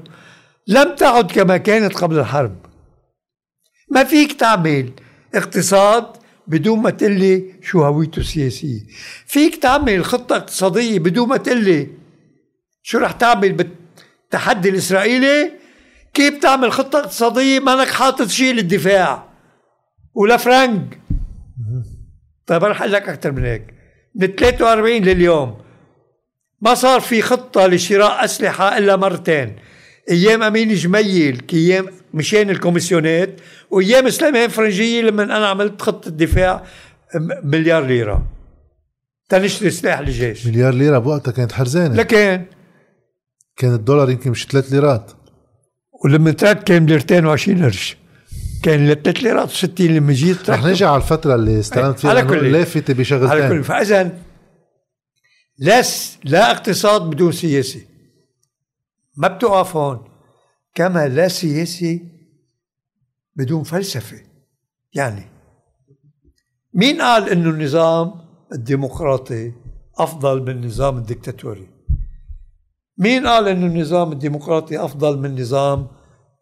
لم تعد كما كانت قبل الحرب ما فيك تعمل اقتصاد بدون ما تقلي شو هويته السياسية. فيك تعمل خطة اقتصادية بدون ما تقلي شو رح تعمل بالتحدي الإسرائيلي؟ كيف تعمل خطة اقتصادية؟ مانك حاطط شيء للدفاع. ولا فرنك طيب رح أقول لك أكثر من هيك. من 43 لليوم ما صار في خطة لشراء أسلحة إلا مرتين. أيام أمين جميل أيام مشان الكوميسيونات وأيام سليمان فرنجية لما أنا عملت خطه دفاع مليار ليرة. تنشتري سلاح للجيش مليار ليرة بوقتها كانت حرزانة. لكن كان الدولار يمكن مش 3 ليرات. ولما ترك كان ليرتين و20 قرش. كان 3 ليرات و60 لما جيت رح نرجع على الفترة اللي استلمت فيها على كل لافتة بشغلتين على كل فإذا لا لا اقتصاد بدون سياسي. ما بتوقف هون. كما لا سياسي بدون فلسفة. يعني مين قال إنه النظام الديمقراطي أفضل من النظام الدكتاتوري مين قال إنه النظام الديمقراطي أفضل من النظام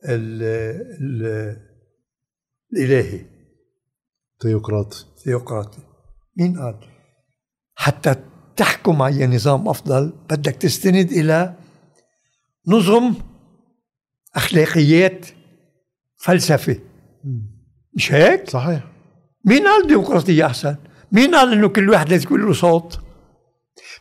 ال ال الإلهي؟ ثيوقراطي. ثيوقراطي. مين قال؟ حتى تحكم على نظام أفضل بدك تستند إلى نظم أخلاقيات فلسفة مش هيك؟ صحيح مين قال الديمقراطية أحسن؟ مين قال إنه كل واحد لازم يكون له صوت؟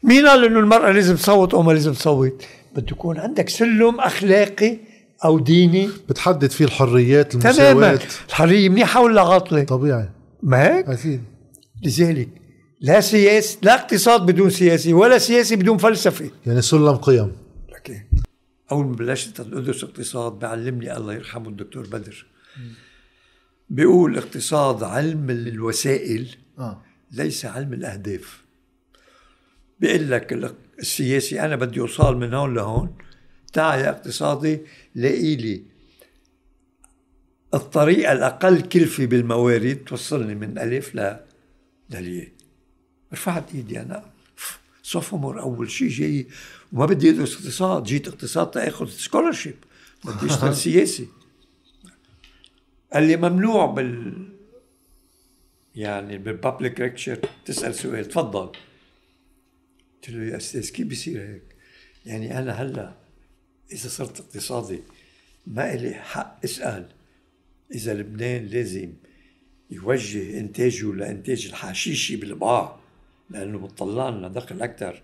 مين قال إنه المرأة لازم تصوت أو ما لازم تصوت؟ بده يكون عندك سلم أخلاقي أو ديني بتحدد فيه الحريات تماما المساواة الحرية منيحة ولا عاطلة؟ طبيعي ما هيك؟ أكيد لذلك لا سياسي لا اقتصاد بدون سياسي ولا سياسي بدون فلسفة يعني سلم قيم لكن اول ما بلشت ادرس اقتصاد بعلمني الله يرحمه الدكتور بدر. بيقول الاقتصاد علم الوسائل آه. ليس علم الأهداف. بيقول لك ال- السياسي أنا بدي أوصل من هون لهون. تعال يا اقتصادي لاقي لي الطريقة الأقل كلفة بالموارد توصلني من ألف ل للياء. رفعت إيدي أنا. sophomore أول شيء جاي وما بدي أدرس اقتصاد جيت اقتصاد تاخذ scholarship بدي أشتغل سياسي. قال لي ممنوع بال يعني بالبابليك ليكتشر تسأل سؤال تفضل. قلت له يا أستاذ كيف بيصير هيك؟ يعني أنا هلأ إذا صرت اقتصادي ما إلي حق أسأل. إذا لبنان لازم يوجه إنتاجه لإنتاج الحشيشي بالبقاع لأنه بتطلع لنا دخل أكثر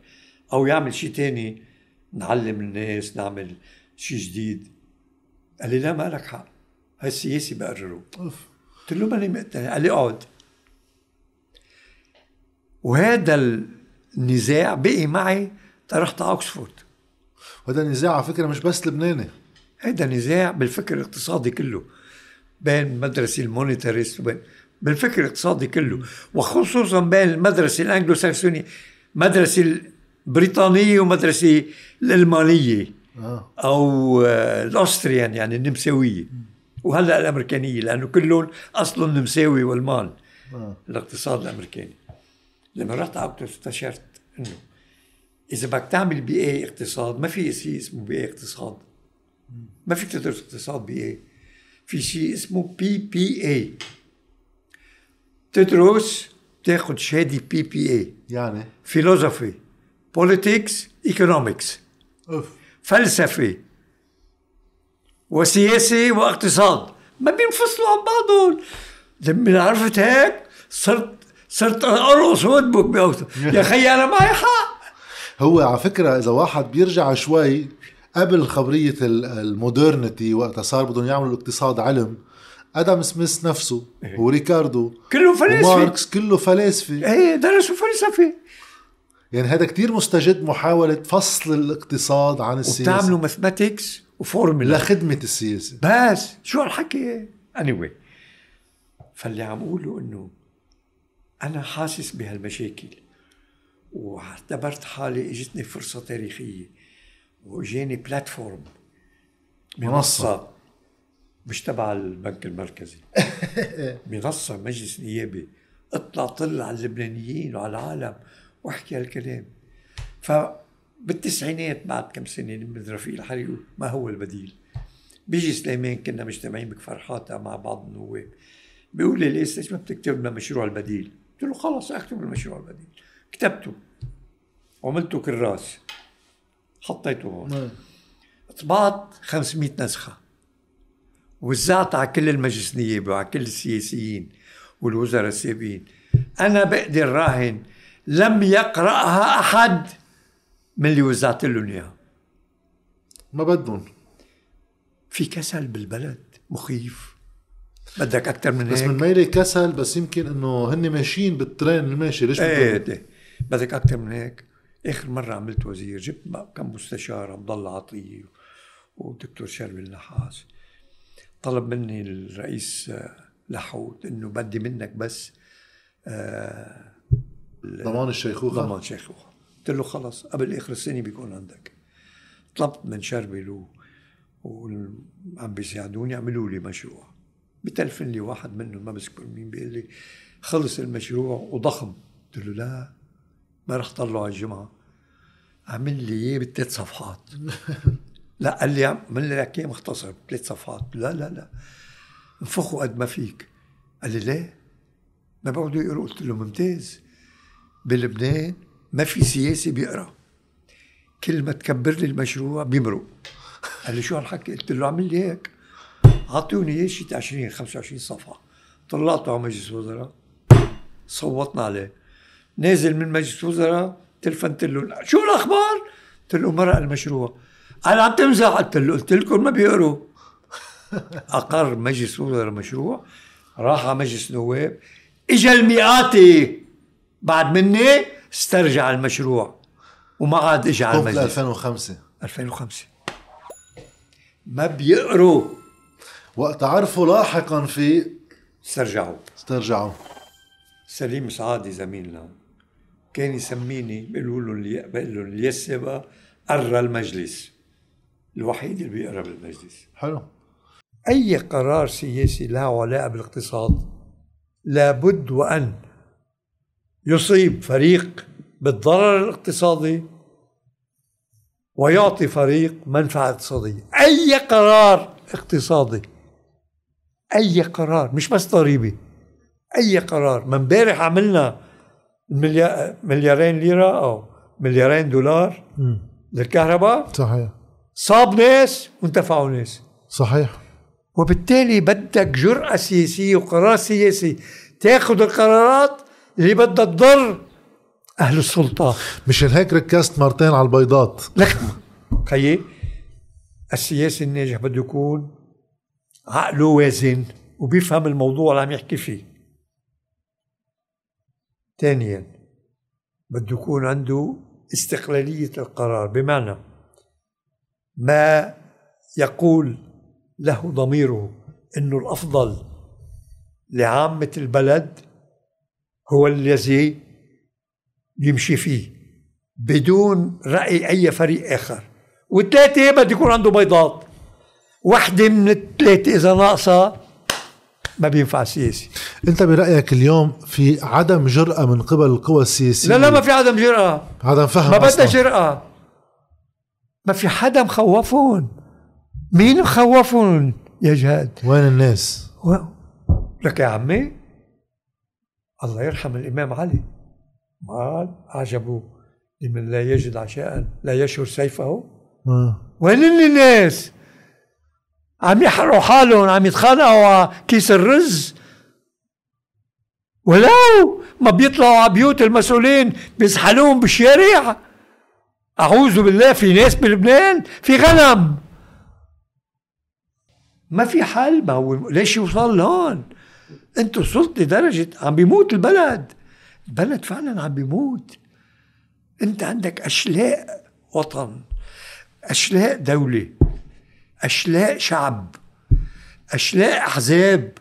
أو يعمل شيء تاني نعلم الناس نعمل شيء جديد. قال لي لا ما لك حق. هاي السياسي بقرره قلت له ماني مقتنع قال لي أقعد. وهذا النزاع بقي معي رحت على اوكسفورد وهذا النزاع على فكرة مش بس لبناني. هذا نزاع بالفكر الاقتصادي كله. بين المدرسة ال monetarist وبين بالفكر الاقتصادي كله. وخصوصا بين المدرسة الانجلو ساكسونية مدرسة البريطانية ومدرسة الألمانية آه. أو آه، ال Austrian يعني النمساوية. وهلأ الأمريكانية لأنه كلهم اصلهم نمساوي وألمان. آه. الاقتصاد الأمريكاني. لما رحت على استشرت إنه إذا بدك تعمل BA اقتصاد ما في شيء اسمه BA اقتصاد. ما فيك تدرس اقتصاد BA في شيء اسمه PPE تدرس تاخذ شهاده PPE يعني philosophy politics economics of فلسفة وسياسة واقتصاد ما بينفصلوا عن بعضهم لما عرفت هيك صرت صرت ارقص وادبك يا خي أنا معي حق هو على فكرة إذا واحد بيرجع شوي قبل خبرية ال- ال modernity وقتها صار بدهم يعملوا الاقتصاد علم آدم سميث نفسه وريكاردو كله فلاسفة وماركس كله فلاسفة إيه درسوا فلسفة يعني هذا كتير مستجد محاولة فصل الاقتصاد عن السياسة. وبتعملوا ماثماتكس وفورمولا لخدمة السياسة. بس شو هالحكي؟ Anyway فاللي عم أقوله إنه أنا حاسس بهالمشاكل واعتبرت حالي إجتني فرصة تاريخية واجاني بلاتفورم منصة. مش تبع البنك المركزي. [laughs] منصة مجلس نيابي. اطلع طل على اللبنانيين وعلى العالم واحكي هالكلام. فبالتسعينات بعد كم سنة من رفيق الحري ما هو البديل. بيجي سليمان كنا مجتمعين بكفر حاطة مع بعض النواب بيقول لي ليش ليش ما بتكتب لنا مشروع البديل؟ قلت له خلص اكتب المشروع البديل. كتبته. وعملته كراس حطيته هون. طبعت 500 نسخة. وزعت على كل المجلس النيابي وعلى كل السياسيين والوزراء السابقين أنا بقدر راهن لم يقرأها أحد من اللي وزعت لهم إياها. ما بدهم. في كسل بالبلد مخيف. بدك أكثر من بس هيك؟ من ميلي كسل بس يمكن إنه هن ماشيين بالترين الماشي ليش إيه بدهم- إيه بدك أكثر من هيك؟ آخر مرة عملت وزير جبت كم مستشار عبد الله عطية والدكتور شربي النحاس. طلب مني الرئيس آه، لحوت إنه بدي منك بس ضمان الشيخوخة؟ ضمان شيخوخه قلت له خلص قبل آخر السنة بيكون عندك. طلبت من شربل وعم بيساعدوني يعملوا لي مشروع. بتلفن لي واحد منهم ما بذكر مين بيقول لي خلص المشروع وضخم. قلت له لا ما رح طلعه على الجمعة. عمل لي إياه بثلاث صفحات. [laughs] لا قال لي عمل لي لك اياه مختصر بثلاث صفحات. لا لا لا. انفخه قد ما فيك. قال لي ليه؟ ما بيقعدوا يقروا قلت له ممتاز. بلبنان ما في سياسي بيقرأ. كل ما تكبر لي المشروع بيمرق. قال لي شو هالحكي؟ قلت له اعمل لي هيك. أعطوني اياه شي 20 25 صفحة. طلعته على مجلس الوزراء. صوتنا عليه. نازل من مجلس الوزراء تلفنت له. شو الأخبار؟ قلت له مرق المشروع. قال عم تمزح. قلت له قلت لكم ما بيقروا. أقر مجلس الوزراء المشروع راح على مجلس النواب اجى المئاتي. بعد مني استرجع المشروع. وما عاد اجى على المجلس. 2005 2005 ما بيقروا. وقت عرفوا لاحقا في استرجعوا. استرجعوا. سليم سعادي زميلنا كان يسميني بيقولوا له اللي بقول له اللي يسبق قرى المجلس. الوحيد اللي بيقرأ بالمجلس. حلو. أي قرار سياسي له علاقه بالاقتصاد لابد وأن يصيب فريق بالضرر الاقتصادي ويعطي فريق منفعة اقتصادية. أي قرار اقتصادي أي قرار مش بس ضريبي أي قرار. من امبارح عملنا مليار مليارين ليرة أو مليارين دولار للكهرباء. صحيح. صاب ناس وانتفعوا ناس. صحيح. وبالتالي بدك جرأة سياسية وقرار سياسي تاخذ القرارات اللي بدها تضر أهل السلطة. مشان هيك ركزت مرتين على البيضات. لك خيي السياسي الناجح بده يكون عقله وازن وبيفهم الموضوع اللي عم يحكي فيه. ثانيا بده يكون عنده استقلالية القرار. بمعنى ما يقول له ضميره انه الأفضل لعامة البلد هو الذي يمشي فيه بدون رأي أي فريق آخر. والثلاثة بده يكون عنده بيضات. واحدة من الثلاثة إذا ناقصة ما بينفع سياسي. أنت برأيك اليوم في عدم جرأة من قبل القوى السياسية؟ لا لا ما في عدم جرأة. عدم فهم ما بدها أصلاً. ما في حدا مخوفهم مين مخوفهم يا جهاد؟ وين الناس؟ و... لك يا عمي. الله يرحم الإمام علي. قال أعجبه. لمن لا يجد عشاء لا يشهر سيفه. آه. وين الناس؟ عم يحرقوا حالهم عم يتخانقوا على كيس الرز. ولو ما بيطلعوا على بيوت المسؤولين بيزحلوهم بالشارع أعوذ بالله في ناس بلبنان في غنم. ما في حل؟ ما هو ليش يوصل لهون؟ أنتوا وصلت لدرجة عم بيموت البلد. البلد فعلا عم بيموت. أنت عندك أشلاء وطن أشلاء دولة أشلاء شعب أشلاء أحزاب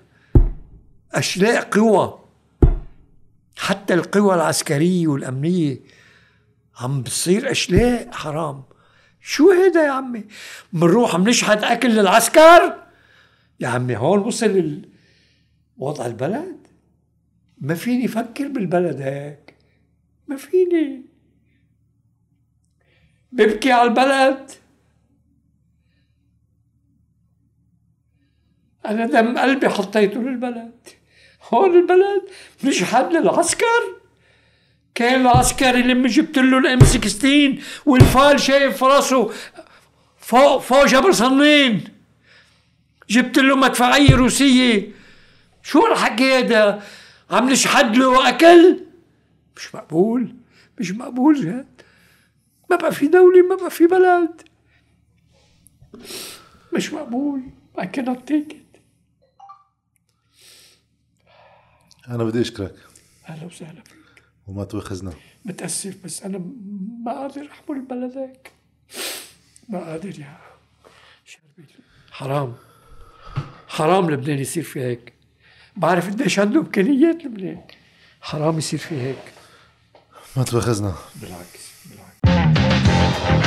أشلاء قوى. حتى القوى العسكرية والأمنية. عم بتصير أشلاء حرام. شو هيدا يا عمي؟ بنروح بنشحت أكل للعسكر؟ يا عمي هون وصل وضع البلد. ما فيني أفكر بالبلد هيك. ما فيني. ببكي على البلد. أنا دم قلبي حطيته للبلد. هون البلد مش حد للعسكر؟ كان العسكري لما جبت له الام 16 والفال شايف في راسه فوق فوق جبل صنين جبت له مدفعية روسية. شو الحكي هذا؟ عم نشحد له أكل؟ مش مقبول. مش مقبول جد. ما بقى في دولة ما بقى في بلد. مش مقبول. I cannot take it. أنا بدي أشكرك. أهلا وسهلا. فيك وما تواخذنا متأسف بس أنا ما قادر أحمل بلدك. ما قادر يا شربي حرام. حرام لبنان يصير في هيك. بعرف قديش عنده إمكانيات لبنان. حرام يصير في هيك. ما تواخذنا بالعكس بالعكس.